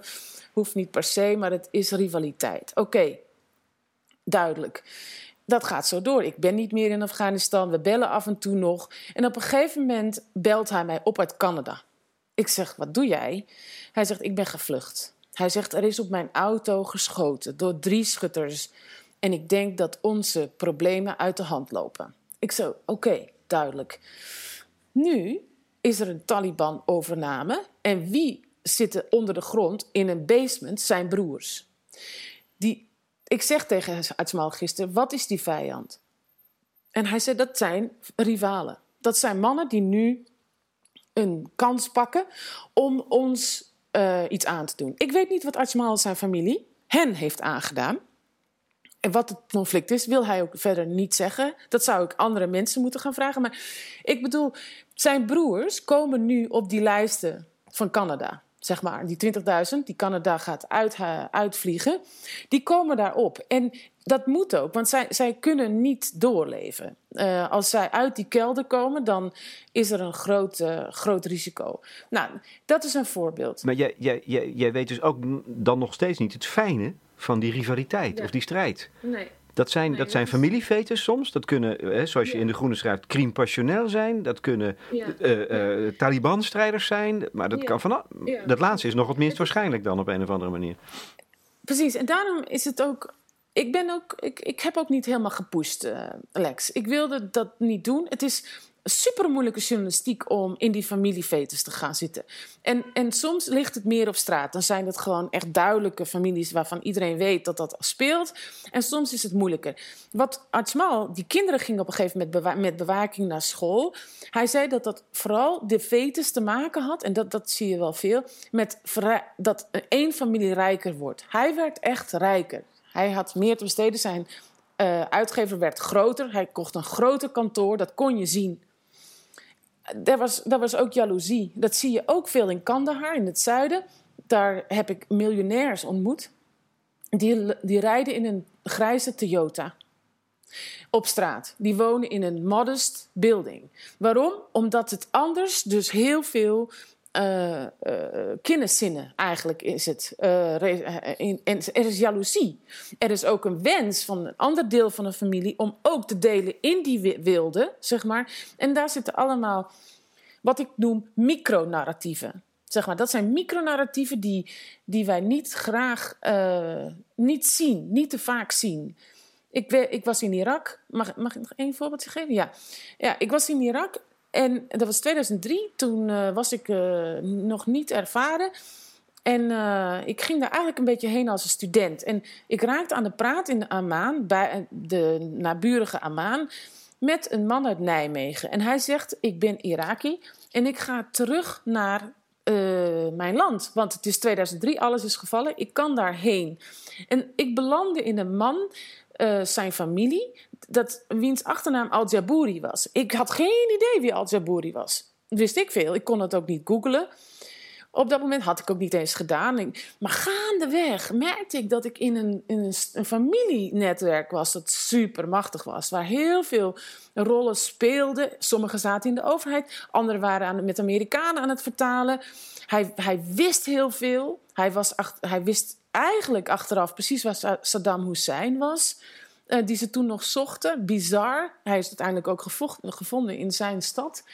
Hoeft niet per se, maar het is rivaliteit. Oké, duidelijk dat gaat zo door. Ik ben niet meer in Afghanistan. We bellen af en toe nog. En op een gegeven moment belt hij mij op uit Canada. Ik zeg: Wat doe jij? Hij zegt: Ik ben gevlucht. Hij zegt: Er is op mijn auto geschoten door drie schutters. En ik denk dat onze problemen uit de hand lopen. Ik zo: Oké, duidelijk. Nu is er een Taliban-overname. En wie zitten onder de grond in een basement? Zijn broers. Die, ik zeg tegen Atsmal gisteren: Wat is die vijand? En hij zei: Dat zijn rivalen. Dat zijn mannen die nu een kans pakken om ons uh, iets aan te doen. Ik weet niet wat Atsmal zijn familie hen heeft aangedaan. En wat het conflict is, wil hij ook verder niet zeggen. Dat zou ik andere mensen moeten gaan vragen. Maar ik bedoel, zijn broers komen nu op die lijsten van Canada. Zeg maar, die 20.000 die Canada gaat uit, uitvliegen, die komen daarop. En dat moet ook, want zij, zij kunnen niet doorleven. Uh, als zij uit die kelder komen, dan is er een groot, uh, groot risico. Nou, dat is een voorbeeld. Maar jij, jij, jij, jij weet dus ook dan nog steeds niet het fijne van die rivaliteit of die strijd. Nee. Dat zijn, nee, dat zijn familiefetes soms. Dat kunnen, hè, zoals je ja. in de Groene schrijft, crime passionnel zijn. Dat kunnen ja. uh, uh, Taliban-strijders zijn. Maar dat, kan van, dat laatste is nog het minst waarschijnlijk dan op een of andere manier. Precies, en daarom is het ook ik ben ook, ik, ik heb ook niet helemaal gepusht, uh, Lex. Ik wilde dat niet doen. Het is super moeilijke journalistiek om in die familiefetes te gaan zitten. En, en soms ligt het meer op straat. Dan zijn het gewoon echt duidelijke families waarvan iedereen weet dat dat speelt. En soms is het moeilijker. Wat Artsmal, die kinderen gingen op een gegeven moment bewa met bewaking naar school. Hij zei dat dat vooral de fetes te maken had, en dat, dat zie je wel veel, met dat één familie rijker wordt. Hij werd echt rijker. Hij had meer te besteden. Zijn uh, uitgever werd groter. Hij kocht een groter kantoor. Dat kon je zien. Er was, daar was ook jaloezie. Dat zie je ook veel in Kandahar, in het zuiden. Daar heb ik miljonairs ontmoet. Die, die rijden in een grijze Toyota. Op straat. Die wonen in een modest building. Waarom? Omdat het anders dus heel veel uh, kenniszinnen eigenlijk is het. In, er is jaloezie. Er is ook een wens van een ander deel van de familie om ook te delen in die wilde, zeg maar. En daar zitten allemaal wat ik noem micronarratieven. Zeg maar, dat zijn micronarratieven die, die wij niet graag niet zien, niet te vaak zien. Ik, ik was in Irak. Mag, mag ik nog één voorbeeldje geven? Ja. ja, ik was in Irak en dat was 2003, toen uh, was ik uh, nog niet ervaren. En uh, ik ging daar eigenlijk een beetje heen als een student. En ik raakte aan de praat in Amman, bij de naburige Amman, met een man uit Nijmegen. En hij zegt: Ik ben Iraki en ik ga terug naar mijn land. Want het is 2003, alles is gevallen. Ik kan daarheen. En ik belandde in een man zijn familie, dat, wiens achternaam Al-Jabouri was. Ik had geen idee wie Al-Jabouri was. Wist ik veel. Ik kon het ook niet googlen. Op dat moment had ik ook niet eens gedaan. Maar gaandeweg merkte ik dat ik in een, in een, familienetwerk was dat super machtig was. Waar heel veel rollen speelden. Sommigen zaten in de overheid, anderen waren met Amerikanen aan het vertalen. Hij, hij wist heel veel. Hij, was, hij wist eigenlijk achteraf precies waar Saddam Hussein was. Uh, die ze toen nog zochten. Bizar. Hij is uiteindelijk ook gevonden in zijn stad.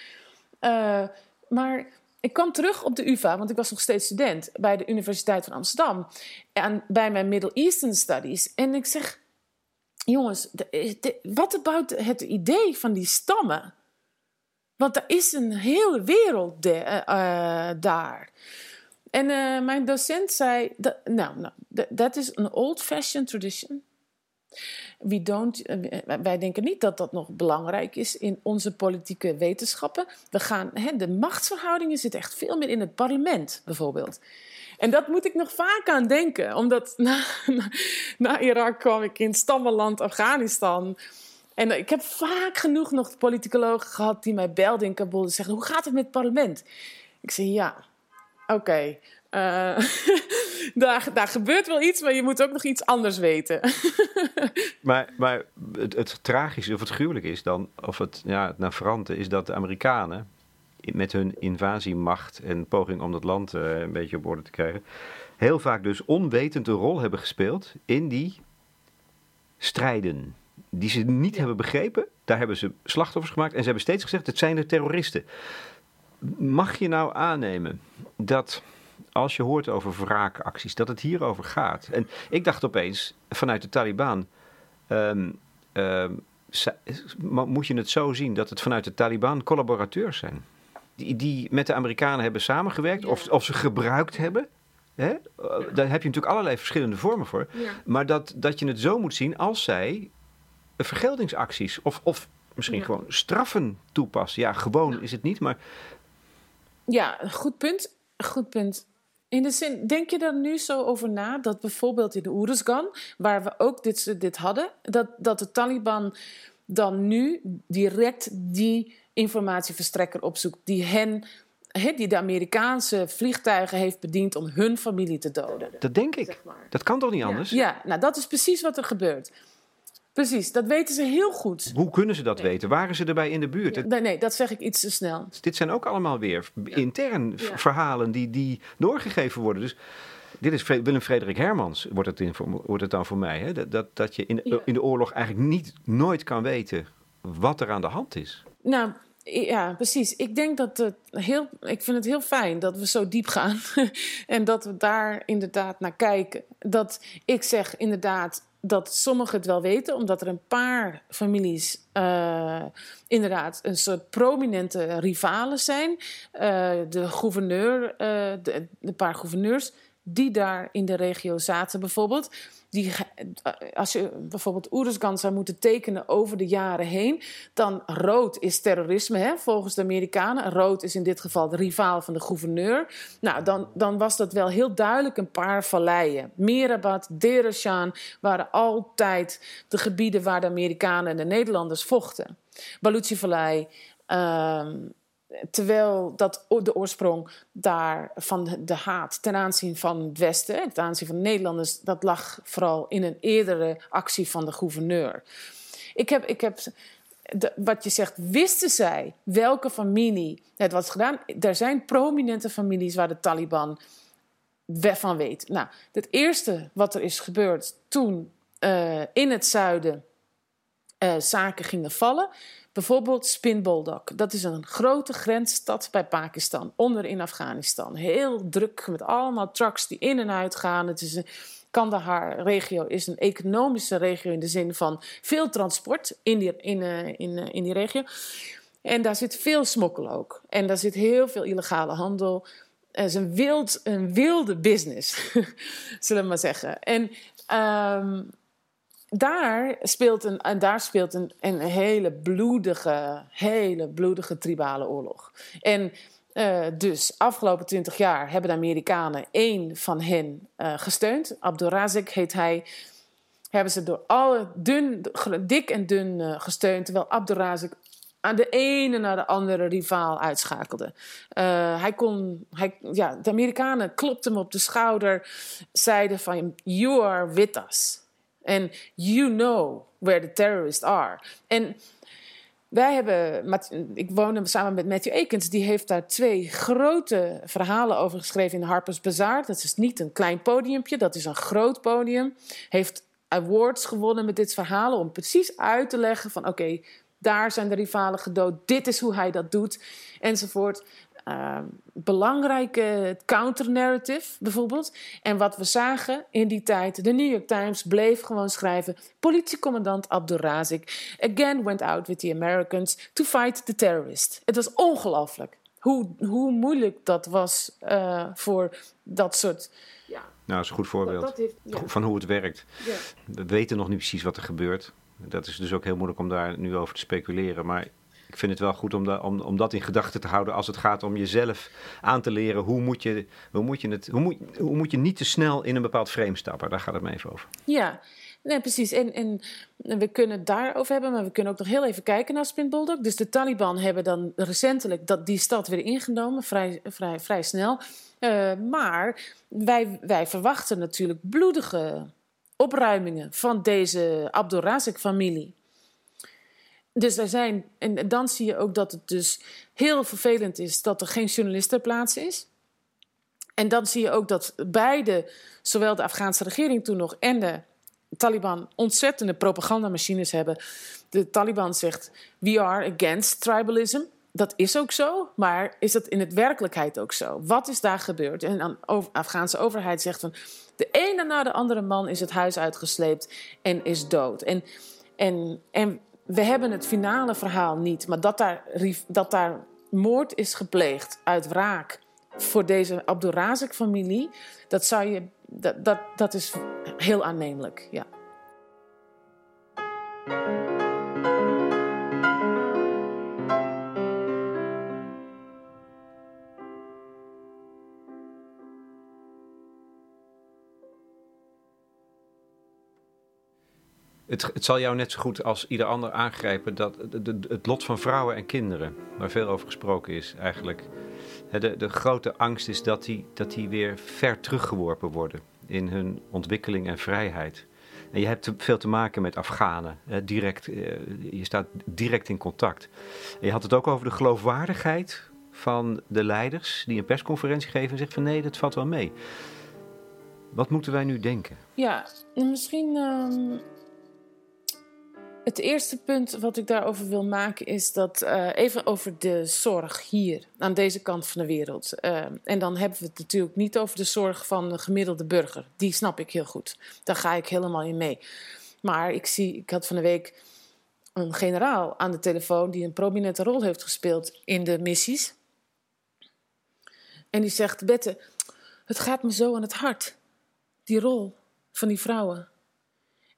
Uh, maar ik kwam terug op de UvA, want ik was nog steeds student bij de Universiteit van Amsterdam. En bij mijn Middle Eastern Studies. En ik zeg, jongens, wat about het idee van die stammen? Want er is een hele wereld de, uh, daar. En mijn docent zei, dat, nou, nou that is an old-fashioned tradition. We don't, uh, wij denken niet dat dat nog belangrijk is in onze politieke wetenschappen. We gaan, hè, de machtsverhoudingen zitten echt veel meer in het parlement, bijvoorbeeld. En dat moet ik nog vaak aan denken, omdat <laughs> na, na, Irak kwam ik in stammenland Afghanistan. En ik heb vaak genoeg nog politicologen gehad die mij belden in Kabul en zeggen: Hoe gaat het met het parlement? Ik zeg ja, oké. Okay. Eh, <laughs> <laughs> daar, daar gebeurt wel iets, maar je moet ook nog iets anders weten. <laughs> maar maar het, het tragische of het gruwelijke is dan, of het, ja, het navrante, is dat de Amerikanen met hun invasiemacht en poging om dat land uh, een beetje op orde te krijgen, heel vaak dus onwetend een rol hebben gespeeld in die strijden. Die ze niet hebben begrepen, daar hebben ze slachtoffers gemaakt en ze hebben steeds gezegd: het zijn de terroristen. Mag je nou aannemen dat als je hoort over wraakacties, dat het hierover gaat. En ik dacht opeens, vanuit de Taliban, ehm, ehm, moet je het zo zien dat het vanuit de Taliban collaborateurs zijn. Die, die met de Amerikanen hebben samengewerkt, of, of ze gebruikt hebben. Hè? Eh, daar heb je natuurlijk allerlei verschillende vormen voor. Maar dat, dat je het zo moet zien als zij vergeldingsacties of, of misschien gewoon straffen toepassen. Ja, gewoon is het niet, maar. Ja, goed punt. Goed punt. In de zin, denk je er nu zo over na dat bijvoorbeeld in de Oeruzgan, waar we ook dit, dit hadden, dat, dat de Taliban dan nu direct die informatieverstrekker opzoekt, die hen die de Amerikaanse vliegtuigen heeft bediend om hun familie te doden. Dat denk ik. Dat kan toch niet anders? Ja, nou dat is precies wat er gebeurt. Precies, dat weten ze heel goed. Hoe kunnen ze dat weten? Waren ze erbij in de buurt? Nee, nee, dat zeg ik iets te snel. Dit zijn ook allemaal weer intern verhalen die, die doorgegeven worden. Dus dit is Willem Frederik Hermans, wordt het, in, wordt het dan voor mij. Hè? Dat, dat je in, in de oorlog eigenlijk niet, nooit kan weten wat er aan de hand is. Nou, ja, precies. Ik denk dat het heel. Ik vind het heel fijn dat we zo diep gaan. <laughs> en dat we daar inderdaad naar kijken. Dat ik zeg inderdaad dat sommigen het wel weten, omdat er een paar families uh, inderdaad een soort prominente rivalen zijn. Uh, de gouverneur, de, de paar gouverneurs die daar in de regio zaten bijvoorbeeld. Die, als je bijvoorbeeld Oeruzgan zou moeten tekenen over de jaren heen, dan rood is terrorisme, hè, volgens de Amerikanen. Rood is in dit geval de rivaal van de gouverneur. Nou, dan, dan was dat wel heel duidelijk een paar valleien. Merabat, Dereshan waren altijd de gebieden waar de Amerikanen en de Nederlanders vochten. Baluchi-vallei, uh, terwijl dat de oorsprong daar van de haat ten aanzien van het Westen, ten aanzien van de Nederlanders, dat lag vooral in een eerdere actie van de gouverneur. Ik heb, ik heb wat je zegt, wisten zij welke familie het was gedaan? Er zijn prominente families waar de Taliban van weet. Nou, het eerste wat er is gebeurd toen uh, in het zuiden uh, zaken gingen vallen, Bijvoorbeeld Spinboldok. Dat is een grote grensstad bij Pakistan, onder in Afghanistan. Heel druk met allemaal trucks die in en uit gaan. Het is een, Kandahar-regio is een economische regio in de zin van veel transport in die, in, uh, in, uh, in die regio. En daar zit veel smokkel ook. En daar zit heel veel illegale handel. Het is een, wild, een wilde business, <laughs> zullen we maar zeggen. En um, daar speelt een, en daar speelt een, een hele bloedige, hele bloedige tribale oorlog. En uh, dus afgelopen twintig jaar hebben de Amerikanen één van hen uh, gesteund. Abdurazik heet hij. Hebben ze door alle dun, dik en dun uh, gesteund. Terwijl Abdurazik aan de ene naar de andere rivaal uitschakelde. hij kon, hij, ja, de Amerikanen klopten hem op de schouder. Zeiden van, you are with us. En you know where the terrorists are. En wij hebben, ik woonde samen met Matthew Akins, die heeft daar twee grote verhalen over geschreven in Harper's Bazaar. Dat is niet een klein podiumpje, dat is een groot podium. Heeft awards gewonnen met dit verhaal om precies uit te leggen van oké, daar zijn de rivalen gedood, dit is hoe hij dat doet, enzovoort. Uh, belangrijke counter-narrative bijvoorbeeld. En wat we zagen in die tijd, de New York Times bleef gewoon schrijven: politiecommandant Abdurazik again went out with the Americans to fight the terrorists. Het was ongelooflijk hoe, hoe moeilijk dat was uh, voor dat soort. Ja. Nou, dat is een goed voorbeeld dat, dat heeft, van hoe het werkt. Ja. We weten nog niet precies wat er gebeurt. Dat is dus ook heel moeilijk om daar nu over te speculeren. Maar ik vind het wel goed om, om, om dat in gedachten te houden als het gaat om jezelf aan te leren. Hoe moet je, hoe moet je, het, hoe moet, hoe moet je niet te snel in een bepaald frame stappen? Daar gaat het me even over. Ja, nee, precies. En, en we kunnen het daarover hebben, maar we kunnen ook nog heel even kijken naar Spinboldok. Dus de Taliban hebben dan recentelijk dat, die stad weer ingenomen, vrij, vrij, vrij snel. Uh, maar wij, wij verwachten natuurlijk bloedige opruimingen van deze Abdul-Razik-familie. Dus er zijn, en dan zie je ook dat het dus heel vervelend is dat er geen journalist ter plaatse is. En dan zie je ook dat beide, zowel de Afghaanse regering toen nog en de Taliban, ontzettende propagandamachines hebben. De Taliban zegt: We are against tribalism. dat is ook zo, maar is dat in het werkelijkheid ook zo? Wat is daar gebeurd? En de Afghaanse overheid zegt van... de ene na de andere man is het huis uitgesleept en is dood. En, en, en we hebben het finale verhaal niet, maar dat daar, dat daar moord is gepleegd uit wraak voor deze Abdurazik-familie, dat, zou je, dat, dat, dat is heel aannemelijk, ja. Het, het, zal jou net zo goed als ieder ander aangrijpen dat het lot van vrouwen en kinderen, waar veel over gesproken is eigenlijk, de, de grote angst is dat die, dat die weer ver teruggeworpen worden in hun ontwikkeling en vrijheid. En je hebt veel te maken met Afghanen. direct, eh, je staat direct in contact. Je had het ook over de geloofwaardigheid van de leiders die een persconferentie geven en zeggen van nee, dat valt wel mee. Wat moeten wij nu denken? Ja, misschien ehm, het eerste punt wat ik daarover wil maken is dat uh, even over de zorg hier, aan deze kant van de wereld. Uh, en dan hebben we het natuurlijk niet over de zorg van de gemiddelde burger. Die snap ik heel goed. Daar ga ik helemaal in mee. Maar ik zie, ik had van de week een generaal aan de telefoon die een prominente rol heeft gespeeld in de missies. En die zegt: Bette, het gaat me zo aan het hart. Die rol van die vrouwen.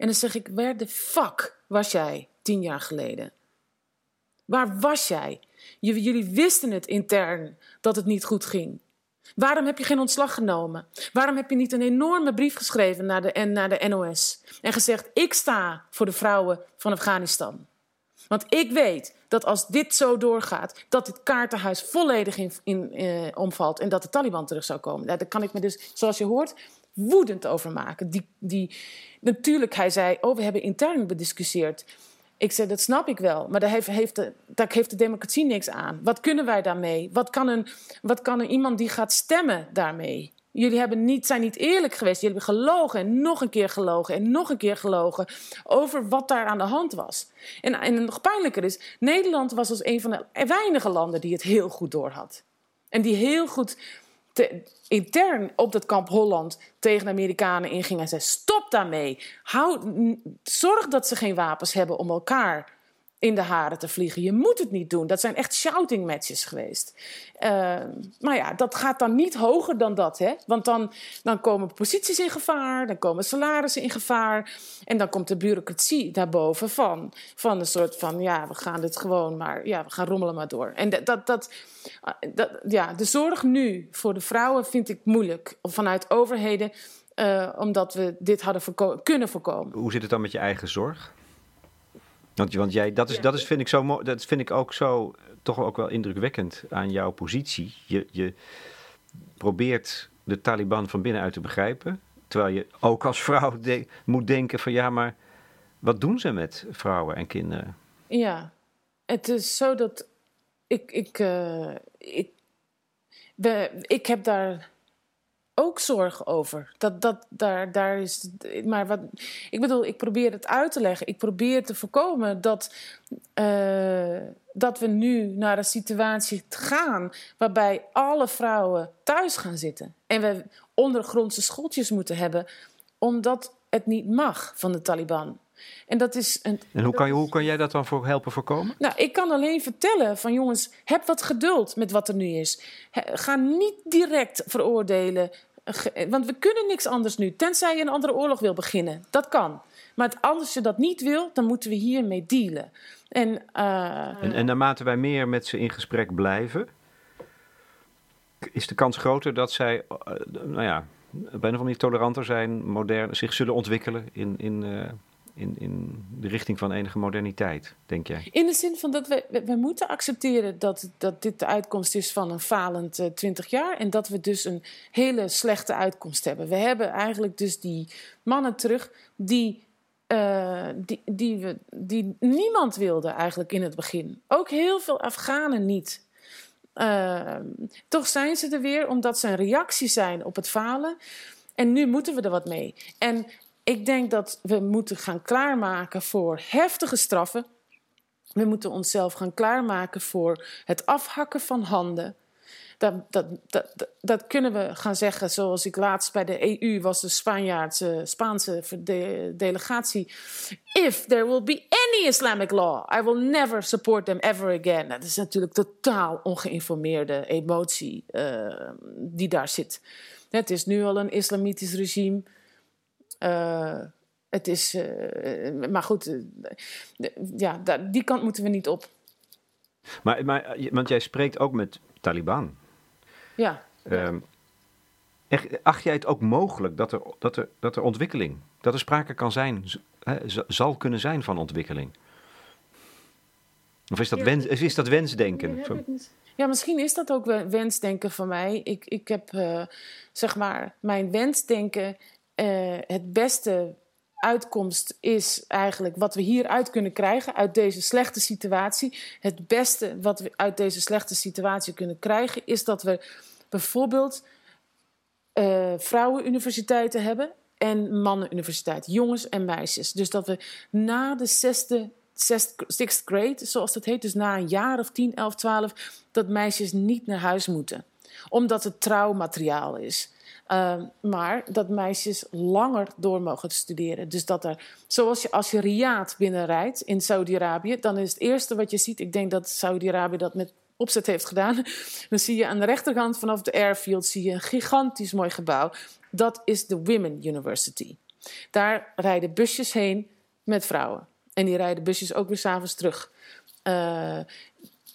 En dan zeg ik: Where the fuck was jij tien jaar geleden? Waar was jij? Jullie wisten het intern dat het niet goed ging. Waarom heb je geen ontslag genomen? Waarom heb je niet een enorme brief geschreven naar de, naar de NOS en gezegd: Ik sta voor de vrouwen van Afghanistan? Want ik weet dat als dit zo doorgaat, dat dit kaartenhuis volledig in, eh, omvalt en dat de Taliban terug zou komen. Daar kan ik me dus, zoals je hoort, woedend over maken. Die, die, natuurlijk, hij zei, oh, we hebben intern bediscussieerd. Ik zei, dat snap ik wel, maar daar heeft, heeft, de, daar heeft de democratie niks aan. Wat kunnen wij daarmee? Wat kan, een, wat kan een, iemand die gaat stemmen daarmee? Jullie hebben niet, zijn niet eerlijk geweest. Jullie hebben gelogen en nog een keer gelogen en nog een keer gelogen over wat daar aan de hand was. En, en nog pijnlijker is, Nederland was als een van de weinige landen die het heel goed doorhad. En die heel goed intern op dat kamp Holland tegen de Amerikanen inging en zei: stop daarmee. Hou, zorg dat ze geen wapens hebben om elkaar in de haren te vliegen. Je moet het niet doen. Dat zijn echt shouting matches geweest. Uh, maar ja, dat gaat dan niet hoger dan dat. Hè? Want dan, dan komen posities in gevaar, dan komen salarissen in gevaar. En dan komt de bureaucratie daarboven van. Van een soort van, ja, we gaan dit gewoon maar, ja, we gaan rommelen maar door. En dat, dat, dat, dat ja, de zorg nu voor de vrouwen vind ik moeilijk. Vanuit overheden, uh, omdat we dit hadden kunnen voorkomen. Hoe zit het dan met je eigen zorg? Want, want jij, dat, is, dat is, vind ik zo dat vind ik ook zo toch ook wel indrukwekkend aan jouw positie. Je, je probeert de Taliban van binnenuit te begrijpen. Terwijl je ook als vrouw moet denken van ja, maar wat doen ze met vrouwen en kinderen? Ja, het is zo dat ik, ik, uh, ik, we, ik heb daar ook zorgen over. Dat, dat, daar, daar is, maar wat, ik bedoel, ik probeer het uit te leggen. Ik probeer te voorkomen dat, uh, dat we nu naar een situatie gaan waarbij alle vrouwen thuis gaan zitten. En we ondergrondse schooltjes moeten hebben, omdat het niet mag van de Taliban. En, dat is een, en hoe, kan je, hoe kan jij dat dan voor helpen voorkomen? Nou, ik kan alleen vertellen van jongens, heb wat geduld met wat er nu is. Ga niet direct veroordelen want we kunnen niks anders nu, tenzij je een andere oorlog wil beginnen. Dat kan. Maar als je dat niet wil, dan moeten we hiermee dealen. En, uh, en, en naarmate wij meer met ze in gesprek blijven, is de kans groter dat zij, uh, nou ja, bijna van andere toleranter zijn, modern, zich zullen ontwikkelen in, in, uh, in, in de richting van enige moderniteit, denk jij? In de zin van dat we, we, moeten accepteren dat, dat dit de uitkomst is van een falend uh, 20 jaar. En dat we dus een hele slechte uitkomst hebben. We hebben eigenlijk dus die mannen terug die. Uh, die, die, we, die niemand wilde eigenlijk in het begin. Ook heel veel Afghanen niet. Uh, toch zijn ze er weer omdat ze een reactie zijn op het falen. En nu moeten we er wat mee. En ik denk dat we moeten gaan klaarmaken voor heftige straffen. We moeten onszelf gaan klaarmaken voor het afhakken van handen. Dat, dat, dat, dat, kunnen we gaan zeggen, zoals ik laatst bij de EU was, de Spanjaardse, Spaanse delegatie. If there will be any Islamic law, I will never support them ever again. Dat is natuurlijk totaal ongeïnformeerde emotie uh, die daar zit. Het is nu al een islamitisch regime. Uh, het is, uh, maar goed, ja, die kant moeten we niet op. Maar, maar, want jij spreekt ook met Taliban. Ja. Um, echt, acht jij het ook mogelijk dat er, dat, er, dat er ontwikkeling, dat er sprake kan zijn, zal kunnen zijn van ontwikkeling? Of is dat, ja, wens, is dat wensdenken? Ja, misschien is dat ook wensdenken van mij. Ik, ik heb, uh, zeg maar, mijn wensdenken, uh, het beste uitkomst is eigenlijk wat we hieruit kunnen krijgen uit deze slechte situatie. Het beste wat we uit deze slechte situatie kunnen krijgen is dat we bijvoorbeeld uh, vrouwenuniversiteiten hebben en mannenuniversiteiten, jongens en meisjes. Dus dat we na de zesde, sixth grade, zoals dat heet, dus na een jaar of 10, 11, 12, dat meisjes niet naar huis moeten. Omdat het trouwmateriaal is. Uh, maar dat meisjes langer door mogen studeren. Dus dat er, zoals je als je Riyadh binnenrijdt in Saudi-Arabië, dan is het eerste wat je ziet, ik denk dat Saudi-Arabië dat met opzet heeft gedaan, <laughs> dan zie je aan de rechterkant vanaf de airfield zie je een gigantisch mooi gebouw. Dat is de Women University. Daar rijden busjes heen met vrouwen. En die rijden busjes ook weer s'avonds terug. Uh,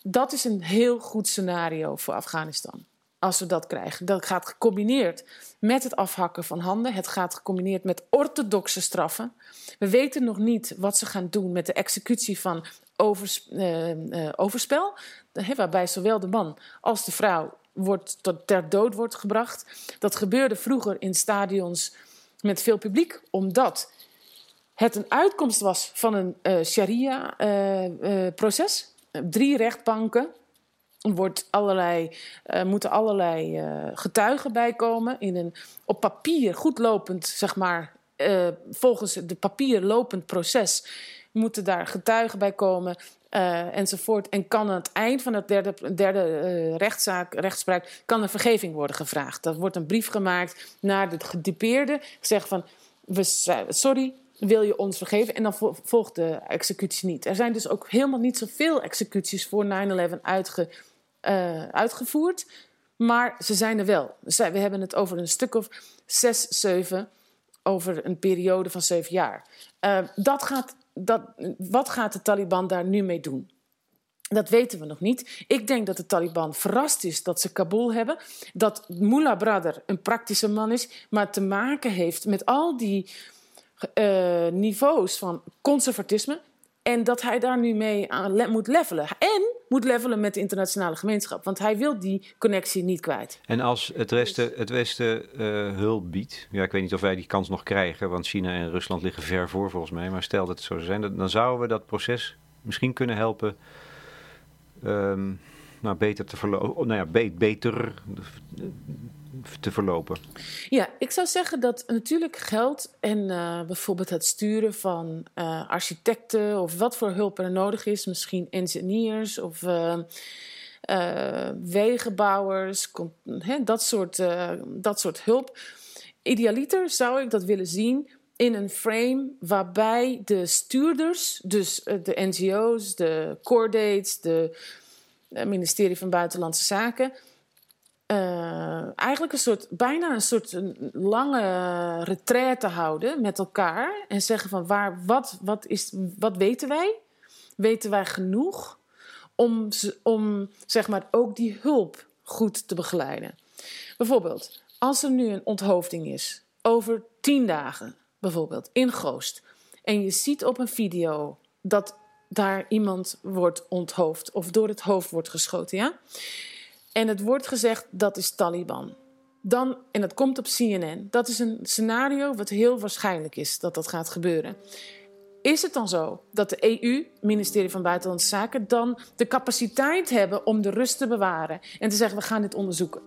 dat is een heel goed scenario voor Afghanistan als we dat krijgen. Dat gaat gecombineerd met het afhakken van handen. Het gaat gecombineerd met orthodoxe straffen. We weten nog niet wat ze gaan doen met de executie van uh, uh, overspel. Waarbij zowel de man als de vrouw wordt tot ter dood wordt gebracht. Dat gebeurde vroeger in stadions met veel publiek, omdat het een uitkomst was van een uh, sharia-proces. Drie rechtbanken wordt allerlei, uh, moeten allerlei uh, getuigen bijkomen. In een op papier goed lopend, zeg maar, uh, volgens de papier lopend proces moeten daar getuigen bij komen. enzovoort. En kan aan het eind van het derde, derde rechtszaak, rechtspraak, kan er vergeving worden gevraagd. Er wordt een brief gemaakt naar de gedupeerde. Zeggen van, we, sorry, wil je ons vergeven? En dan volgt de executie niet. Er zijn dus ook helemaal niet zoveel executies voor 9-11 uitge uh, uitgevoerd. Maar ze zijn er wel. We hebben het over een stuk of zes, zeven. Over een periode van zeven jaar. Uh, dat gaat, dat, wat gaat de Taliban daar nu mee doen? Dat weten we nog niet. Ik denk dat de Taliban verrast is dat ze Kabul hebben. Dat Mullah Brother een praktische man is, maar te maken heeft met al die uh, niveaus van conservatisme. En dat hij daar nu mee aan moet levelen. En moet levelen met de internationale gemeenschap. Want hij wil die connectie niet kwijt. En als het Westen, het Westen uh, hulp biedt. Ja, ik weet niet of wij die kans nog krijgen. Want China en Rusland liggen ver voor volgens mij. Maar stel dat het zo zou zijn. Dan zouden we dat proces misschien kunnen helpen. Um, nou, beter te verlopen. Nou ja, beter te verlopen? Ja, ik zou zeggen dat natuurlijk geld en uh, bijvoorbeeld het sturen van uh, architecten of wat voor hulp er nodig is, misschien engineers of uh, wegenbouwers, dat, soort, dat soort hulp. Idealiter zou ik dat willen zien in een frame waarbij de stuurders, dus de NGO's, de Cordates, de ministerie van Buitenlandse Zaken uh, eigenlijk een soort, bijna een soort lange retraite houden met elkaar. En zeggen van waar, wat, wat, is, wat weten wij? Weten wij genoeg om, om zeg maar, ook die hulp goed te begeleiden? Bijvoorbeeld, als er nu een onthoofding is, over tien dagen bijvoorbeeld, in Goost. En je ziet op een video dat daar iemand wordt onthoofd of door het hoofd wordt geschoten, ja? En het wordt gezegd dat is Taliban. Dan, en dat komt op CNN, dat is een scenario wat heel waarschijnlijk is dat dat gaat gebeuren. Is het dan zo dat de EU, ministerie van Buitenlandse Zaken, dan de capaciteit hebben om de rust te bewaren en te zeggen: we gaan dit onderzoeken?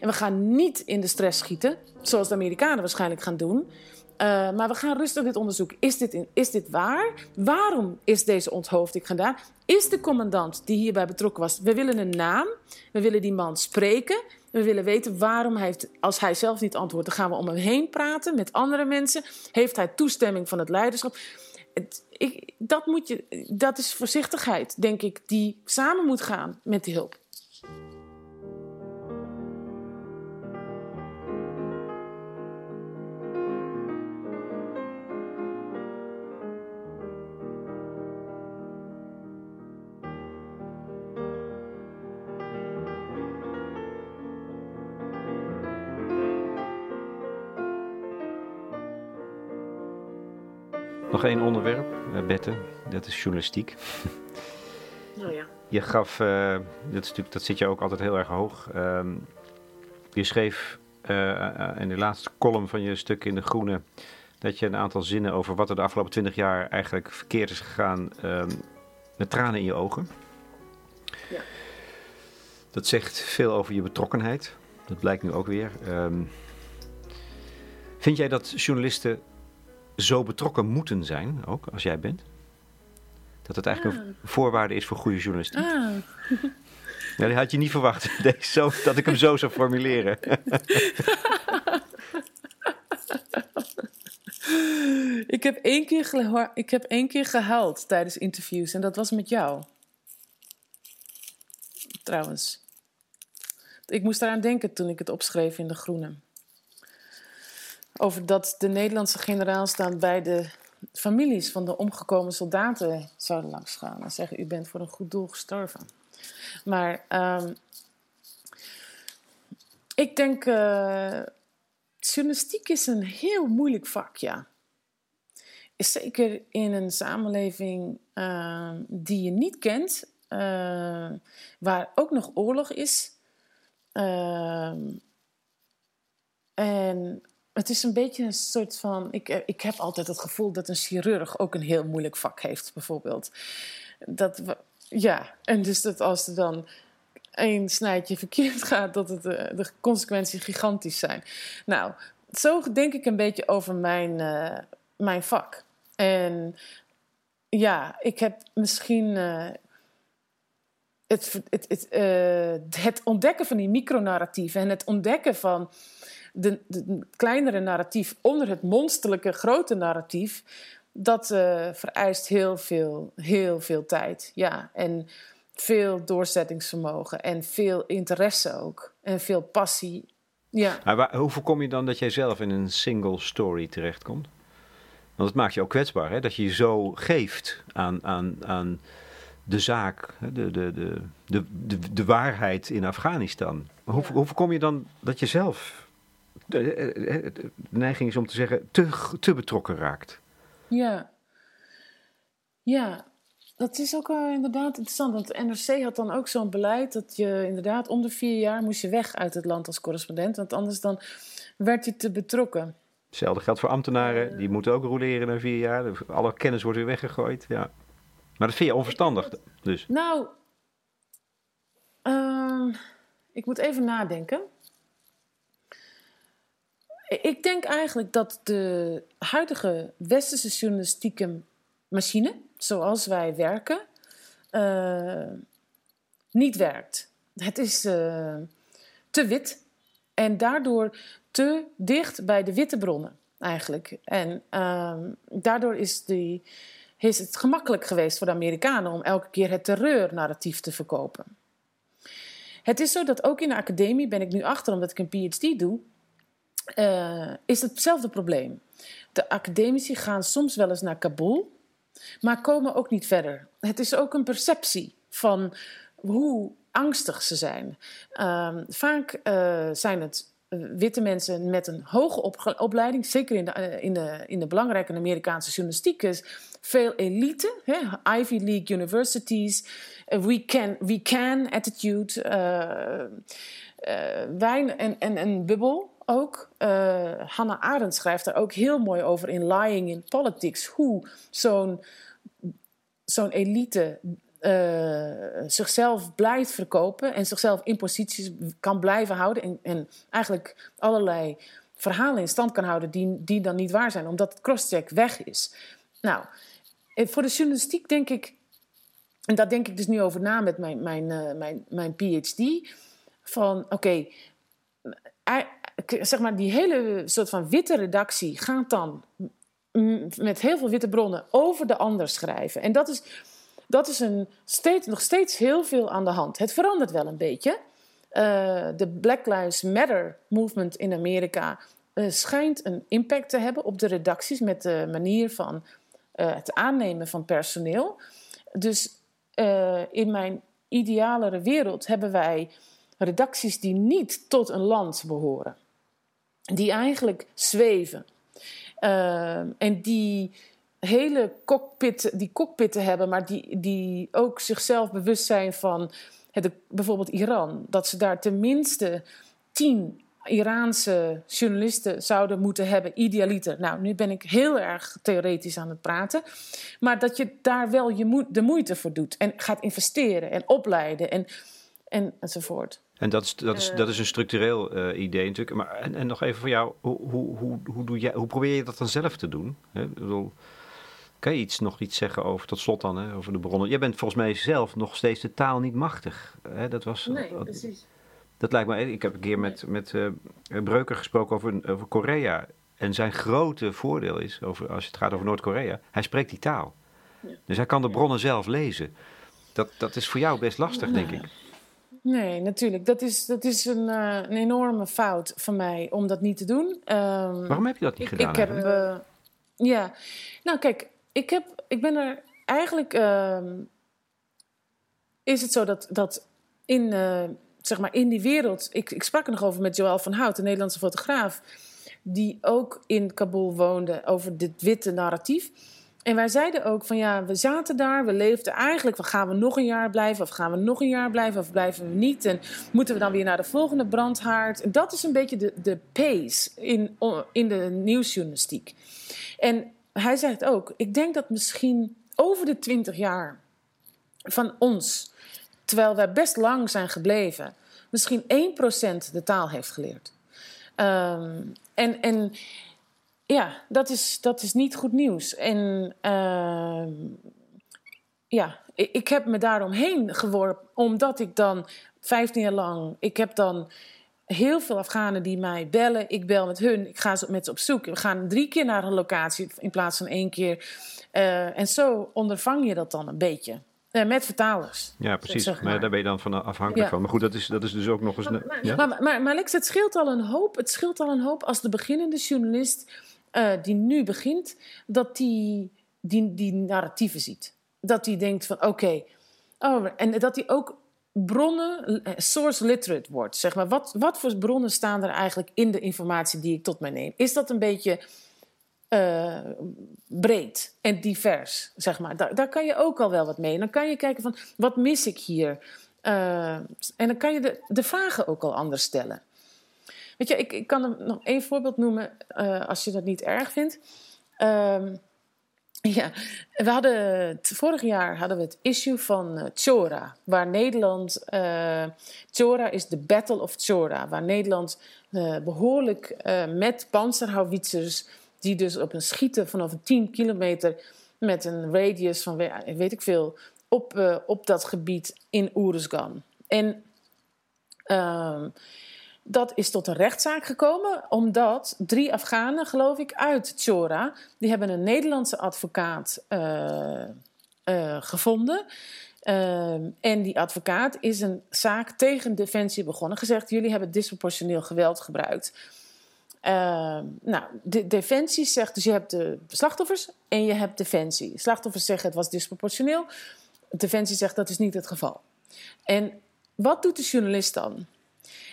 En we gaan niet in de stress schieten, zoals de Amerikanen waarschijnlijk gaan doen, Uh, maar we gaan rustig dit onderzoeken. Is dit, in, is dit waar? Waarom is deze onthoofding gedaan? Is de commandant die hierbij betrokken was? We willen een naam. We willen die man spreken. We willen weten waarom hij heeft, als hij zelf niet antwoordt, dan gaan we om hem heen praten met andere mensen. Heeft hij toestemming van het leiderschap? Ik, dat, moet je, dat is voorzichtigheid, denk ik, die samen moet gaan met die hulp. Één onderwerp, uh, Bette, dat is journalistiek. <laughs> Oh ja. Je gaf, uh, dat, is natuurlijk, dat zit je ook altijd heel erg hoog. Uh, je schreef uh, in de laatste column van je stuk in De Groene dat je een aantal zinnen over wat er de afgelopen twintig jaar eigenlijk verkeerd is gegaan ehm, met tranen in je ogen. Ja. Dat zegt veel over je betrokkenheid. Dat blijkt nu ook weer. Um, vind jij dat journalisten zo betrokken moeten zijn, ook als jij bent? Dat het eigenlijk een ah. voorwaarde is voor goede journalistiek. Ah. <laughs> Ja, die had je niet verwacht, <laughs> Deze zo, dat ik hem zo zou formuleren. <laughs> ik, heb één keer ik heb één keer gehuild tijdens interviews en dat was met jou. Trouwens. Ik moest eraan denken toen ik het opschreef in De Groene over dat de Nederlandse generaals dan bij de families van de omgekomen soldaten zouden langsgaan en zeggen: U bent voor een goed doel gestorven. Maar um, ik denk, uh, journalistiek is een heel moeilijk vak, ja. Zeker in een samenleving uh, die je niet kent, uh, waar ook nog oorlog is. Ehm, en het is een beetje een soort van. Ik, eh, ik heb altijd het gevoel dat een chirurg ook een heel moeilijk vak heeft, bijvoorbeeld. Dat ja, en dus dat als er dan één snijtje verkeerd <laughs> gaat, dat het, eh, de consequenties gigantisch zijn. Nou, zo denk ik een beetje over mijn, uh, mijn vak. En ja, ik heb misschien. Het, het, het, het ontdekken van die micronarratieven en het ontdekken van de, de, kleinere narratief onder het monsterlijke grote narratief, dat uh, vereist heel veel, heel veel tijd. Ja, en veel doorzettingsvermogen en veel interesse ook. En veel passie. Ja. Maar waar, hoe voorkom je dan dat jij zelf in een single story terechtkomt? Want het maakt je ook kwetsbaar, hè? dat je je zo geeft aan, aan, aan de zaak, de, de, de, de, de, de waarheid in Afghanistan. Hoe, hoe voorkom je dan dat je zelf de, de, neiging is om te zeggen, te, te betrokken raakt. Ja. Ja, dat is ook inderdaad interessant. Want de NRC had dan ook zo'n beleid dat je inderdaad om de vier jaar moest je weg uit het land als correspondent. Want anders dan werd je te betrokken. Hetzelfde geldt voor ambtenaren. Die moeten ook roleren na vier jaar. Alle kennis wordt weer weggegooid. Ja. Maar dat vind je onverstandig dus? Nou, uh, ik moet even nadenken. Ik denk eigenlijk dat de huidige westerse journalistieke machine, zoals wij werken, uh, niet werkt. Het is uh, te wit en daardoor te dicht bij de witte bronnen eigenlijk. En uh, daardoor is, is het gemakkelijk geweest voor de Amerikanen om elke keer het terreurnarratief te verkopen. Het is zo dat ook in de academie, ben ik nu achter omdat ik een PhD doe, uh, is hetzelfde probleem. De academici gaan soms wel eens naar Kabul, maar komen ook niet verder. Het is ook een perceptie van hoe angstig ze zijn. Uh, vaak uh, zijn het witte mensen met een hoge op opleiding, zeker in de, in, de, in de belangrijke Amerikaanse journalistiek, is veel elite, hè? Ivy League universities, we can, we can attitude, wijn en, en een bubbel ook. Uh, Hannah Arendt schrijft daar ook heel mooi over in Lying in Politics. Hoe zo'n zo'n elite uh, zichzelf blijft verkopen en zichzelf in posities kan blijven houden. En, en eigenlijk allerlei verhalen in stand kan houden die, die dan niet waar zijn, omdat het crosscheck weg is. Nou, eh, voor de journalistiek denk ik, en daar denk ik dus nu over na met mijn, mijn, mijn, mijn PhD, van oké, zeg maar die hele soort van witte redactie gaat dan met heel veel witte bronnen over de ander schrijven. En dat is, dat is een steeds, nog steeds heel veel aan de hand. Het verandert wel een beetje. Uh, de Black Lives Matter movement in Amerika uh, schijnt een impact te hebben op de redacties met de manier van uh, het aannemen van personeel. Dus in mijn idealere wereld hebben wij redacties die niet tot een land behoren, die eigenlijk zweven en die hele cockpit, die cockpitten hebben, maar die, die ook zichzelf bewust zijn van bijvoorbeeld Iran. Dat ze daar tenminste tien Iraanse journalisten zouden moeten hebben, idealiter. Nou, nu ben ik heel erg theoretisch aan het praten. Maar dat je daar wel je de moeite voor doet. En gaat investeren en opleiden en, en, enzovoort. En dat is, dat is, dat is een structureel uh, idee natuurlijk. Maar, en, en nog even voor jou, hoe, hoe, hoe, hoe, doe jij, hoe probeer je dat dan zelf te doen? Hè? bedoel, kan je iets, nog iets zeggen over, tot slot dan, hè, over de bronnen? Jij bent volgens mij zelf nog steeds de taal niet machtig. Hè? Dat was, nee, precies. Dat lijkt me, ik heb een keer met, met uh, Breuker gesproken over, over Korea. En zijn grote voordeel is, over, als het gaat over Noord-Korea, hij spreekt die taal. Ja. Dus hij kan de bronnen zelf lezen. Dat, dat is voor jou best lastig, denk ik. Nee, natuurlijk. Dat is, dat is een, uh, een enorme fout van mij om dat niet te doen. Um, Waarom heb je dat niet gedaan? Ik heb, uh, ja, nou kijk, ik, heb, ik ben er eigenlijk. Uh, is het zo dat, dat in, uh, zeg maar in die wereld. Ik, ik sprak er nog over met Joël van Hout, een Nederlandse fotograaf. Die ook in Kabul woonde over dit witte narratief. En wij zeiden ook van ja, we zaten daar, we leefden eigenlijk gaan we nog een jaar blijven of gaan we nog een jaar blijven of blijven we niet en moeten we dan weer naar de volgende brandhaard. Dat is een beetje de, de pace in, in de nieuwsjournalistiek. En hij zegt ook, ik denk dat misschien over de twintig jaar van ons, terwijl wij best lang zijn gebleven, misschien 1% de taal heeft geleerd. Um, en, en ja, dat is, dat is niet goed nieuws. En uh, ja, ik, ik, heb me daaromheen geworpen, omdat ik dan 15 jaar lang, ik heb dan heel veel Afghanen die mij bellen. Ik bel met hun, ik ga met ze op zoek. We gaan drie keer naar een locatie in plaats van één keer. Uh, en zo ondervang je dat dan een beetje. Uh, met vertalers. Ja, precies. Zeg maar. maar. daar ben je dan van afhankelijk ja. van. Maar goed, dat is, dat is dus ook nog eens. Maar, ja? maar, maar, maar, Lex, het scheelt al een hoop. Het scheelt al een hoop als de beginnende journalist uh, die nu begint, dat die, die die narratieven ziet. Dat die denkt van oké, oh, en dat die ook bronnen, eh, source literate wordt. Zeg maar. wat, wat voor bronnen staan er eigenlijk in de informatie die ik tot mij neem? Is dat een beetje uh, breed en divers, zeg maar? Daar, daar kan je ook al wel wat mee. En dan kan je kijken van, wat mis ik hier? En dan kan je de, de vragen ook al anders stellen. Weet je, ik, ik kan nog één voorbeeld noemen, uh, als je dat niet erg vindt. Um, <laughs> ja, we hadden vorig jaar hadden we het issue van uh, Chora, waar Nederland. Uh, Chora is de Battle of Chora, waar Nederland behoorlijk met panzerhouwitsers, die dus op een schieten vanaf een 10 kilometer met een radius van weet ik veel, op, op dat gebied in Oeruzgan. En ehm, dat is tot een rechtszaak gekomen omdat drie Afghanen, geloof ik, uit Chora, die hebben een Nederlandse advocaat uh, uh, gevonden. Uh, en die advocaat is een zaak tegen Defensie begonnen. Gezegd, jullie hebben disproportioneel geweld gebruikt. nou, de Defensie zegt, dus je hebt de slachtoffers en je hebt Defensie. Slachtoffers zeggen het was disproportioneel. Defensie zegt dat is niet het geval. En wat doet de journalist dan?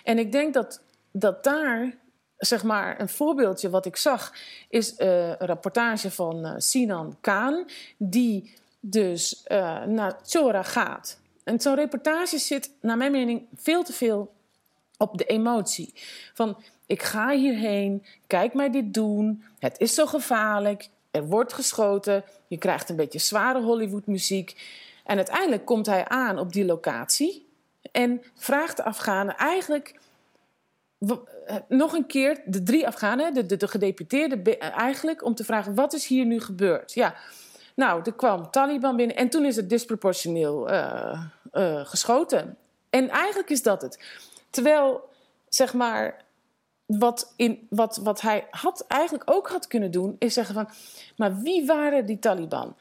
En ik denk dat, dat daar, zeg maar, een voorbeeldje wat ik zag, is uh, een rapportage van uh, Sinan Kaan, die dus uh, naar Chora gaat. En zo'n reportage zit, naar mijn mening, veel te veel op de emotie. Van, ik ga hierheen, kijk mij dit doen, het is zo gevaarlijk, er wordt geschoten, je krijgt een beetje zware Hollywoodmuziek. En uiteindelijk komt hij aan op die locatie en vraagt de Afghanen eigenlijk nog een keer de drie Afghanen, de, de, de gedeputeerden eigenlijk, om te vragen: wat is hier nu gebeurd? Ja, nou, er kwam Taliban binnen en toen is het disproportioneel uh, geschoten. En eigenlijk is dat het. Terwijl, zeg maar, wat, in, wat, wat hij had, eigenlijk ook had kunnen doen, is zeggen van... Maar wie waren die Taliban?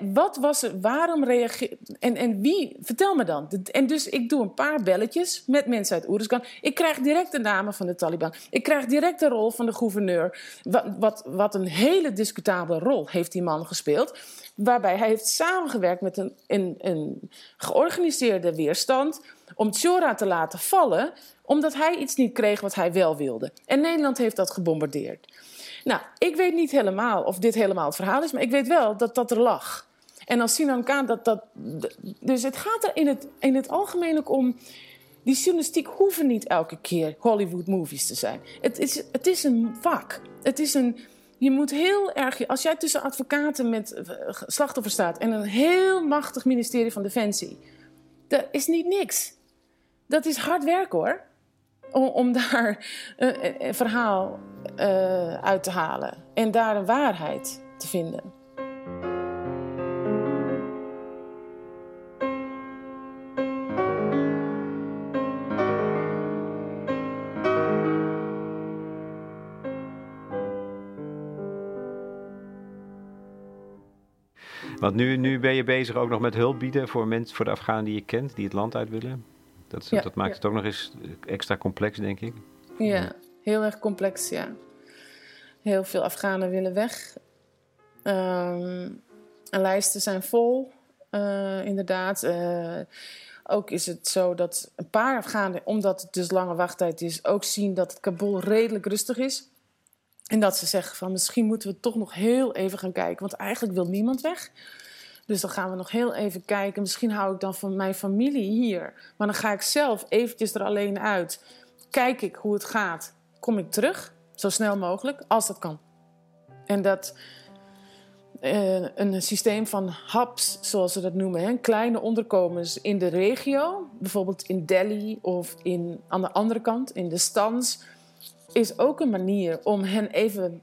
wat was er? Waarom reageerde... En, en wie? Vertel me dan. En dus ik doe een paar belletjes met mensen uit Oeruzgan. Ik krijg direct de namen van de Taliban. Ik krijg direct de rol van de gouverneur. Wat, wat, wat een hele discutabele rol heeft die man gespeeld. Waarbij hij heeft samengewerkt met een, een, een georganiseerde weerstand... om Chora te laten vallen omdat hij iets niet kreeg wat hij wel wilde. En Nederland heeft dat gebombardeerd. Nou, ik weet niet helemaal of dit helemaal het verhaal is, maar ik weet wel dat dat er lag. En als Sinan Kaan dat, dat. Dus het gaat er in het, in het algemeen ook om. Die journalistiek hoeven niet elke keer Hollywood movies te zijn. Het is, het is een vak. Het is een. Je moet heel erg. Als jij tussen advocaten met eh, slachtoffers staat en een heel machtig ministerie van Defensie. Dat is niet niks. Dat is hard werk hoor om, daar een, verhaal uh, uit te halen en daar een waarheid te vinden. Want nu, nu ben je bezig ook nog met hulp bieden voor, mensen, voor de Afghanen die je kent, die het land uit willen. Dat, dat maakt het ook nog eens extra complex, denk ik. Ja, heel erg complex, ja. Heel veel Afghanen willen weg. Um, lijsten zijn vol, uh, inderdaad. Uh, ook is het zo dat een paar Afghanen, omdat het dus lange wachttijd is, ook zien dat het Kabul redelijk rustig is. En dat ze zeggen van misschien moeten we toch nog heel even gaan kijken, want eigenlijk wil niemand weg. Dus dan gaan we nog heel even kijken. Misschien hou ik dan van mijn familie hier. Maar dan ga ik zelf eventjes er alleen uit. Kijk ik hoe het gaat. Kom ik terug, zo snel mogelijk, als dat kan. En dat uh, een systeem van hubs, zoals ze dat noemen, hè, kleine onderkomens in de regio, bijvoorbeeld in Delhi of in, aan de andere kant, in de stans, is ook een manier om hen even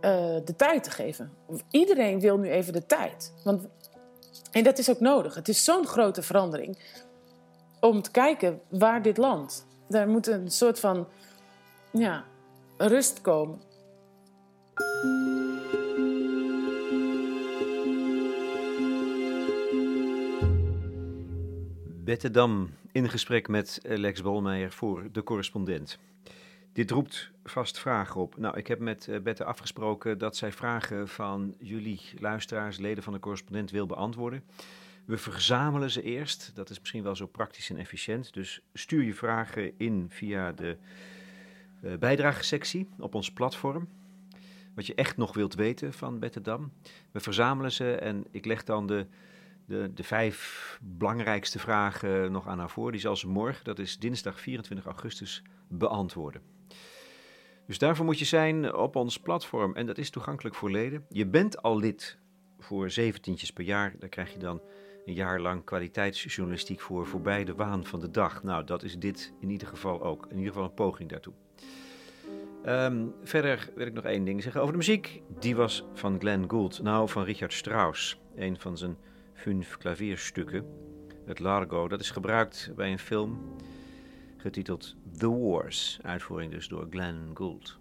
uh, de tijd te geven. Iedereen wil nu even de tijd. Want, en dat is ook nodig. Het is zo'n grote verandering. Om te kijken waar dit land. Daar moet een soort van ja, rust komen. Bette Dam in gesprek met Lex Bolmeijer voor de correspondent. Dit roept vast vragen op. Nou, ik heb met uh, Bette afgesproken dat zij vragen van jullie luisteraars, leden van de correspondent, wil beantwoorden. We verzamelen ze eerst. Dat is misschien wel zo praktisch en efficiënt. Dus stuur je vragen in via de uh, bijdragesectie op ons platform. Wat je echt nog wilt weten van Bette Dam. We verzamelen ze en ik leg dan de, de, de vijf belangrijkste vragen nog aan haar voor. Die zal ze morgen, dat is dinsdag 24 augustus, beantwoorden. Dus daarvoor moet je zijn op ons platform en dat is toegankelijk voor leden. Je bent al lid voor zeventientjes per jaar. Daar krijg je dan een jaar lang kwaliteitsjournalistiek voor voorbij de waan van de dag. Nou, dat is dit in ieder geval ook. In ieder geval een poging daartoe. Um, verder wil ik nog één ding zeggen over de muziek. Die was van Glenn Gould, nou van Richard Strauss. Een van zijn vijf klavierstukken. Het Largo, dat is gebruikt bij een film getiteld The Wars, uitvoering dus door Glenn Gould.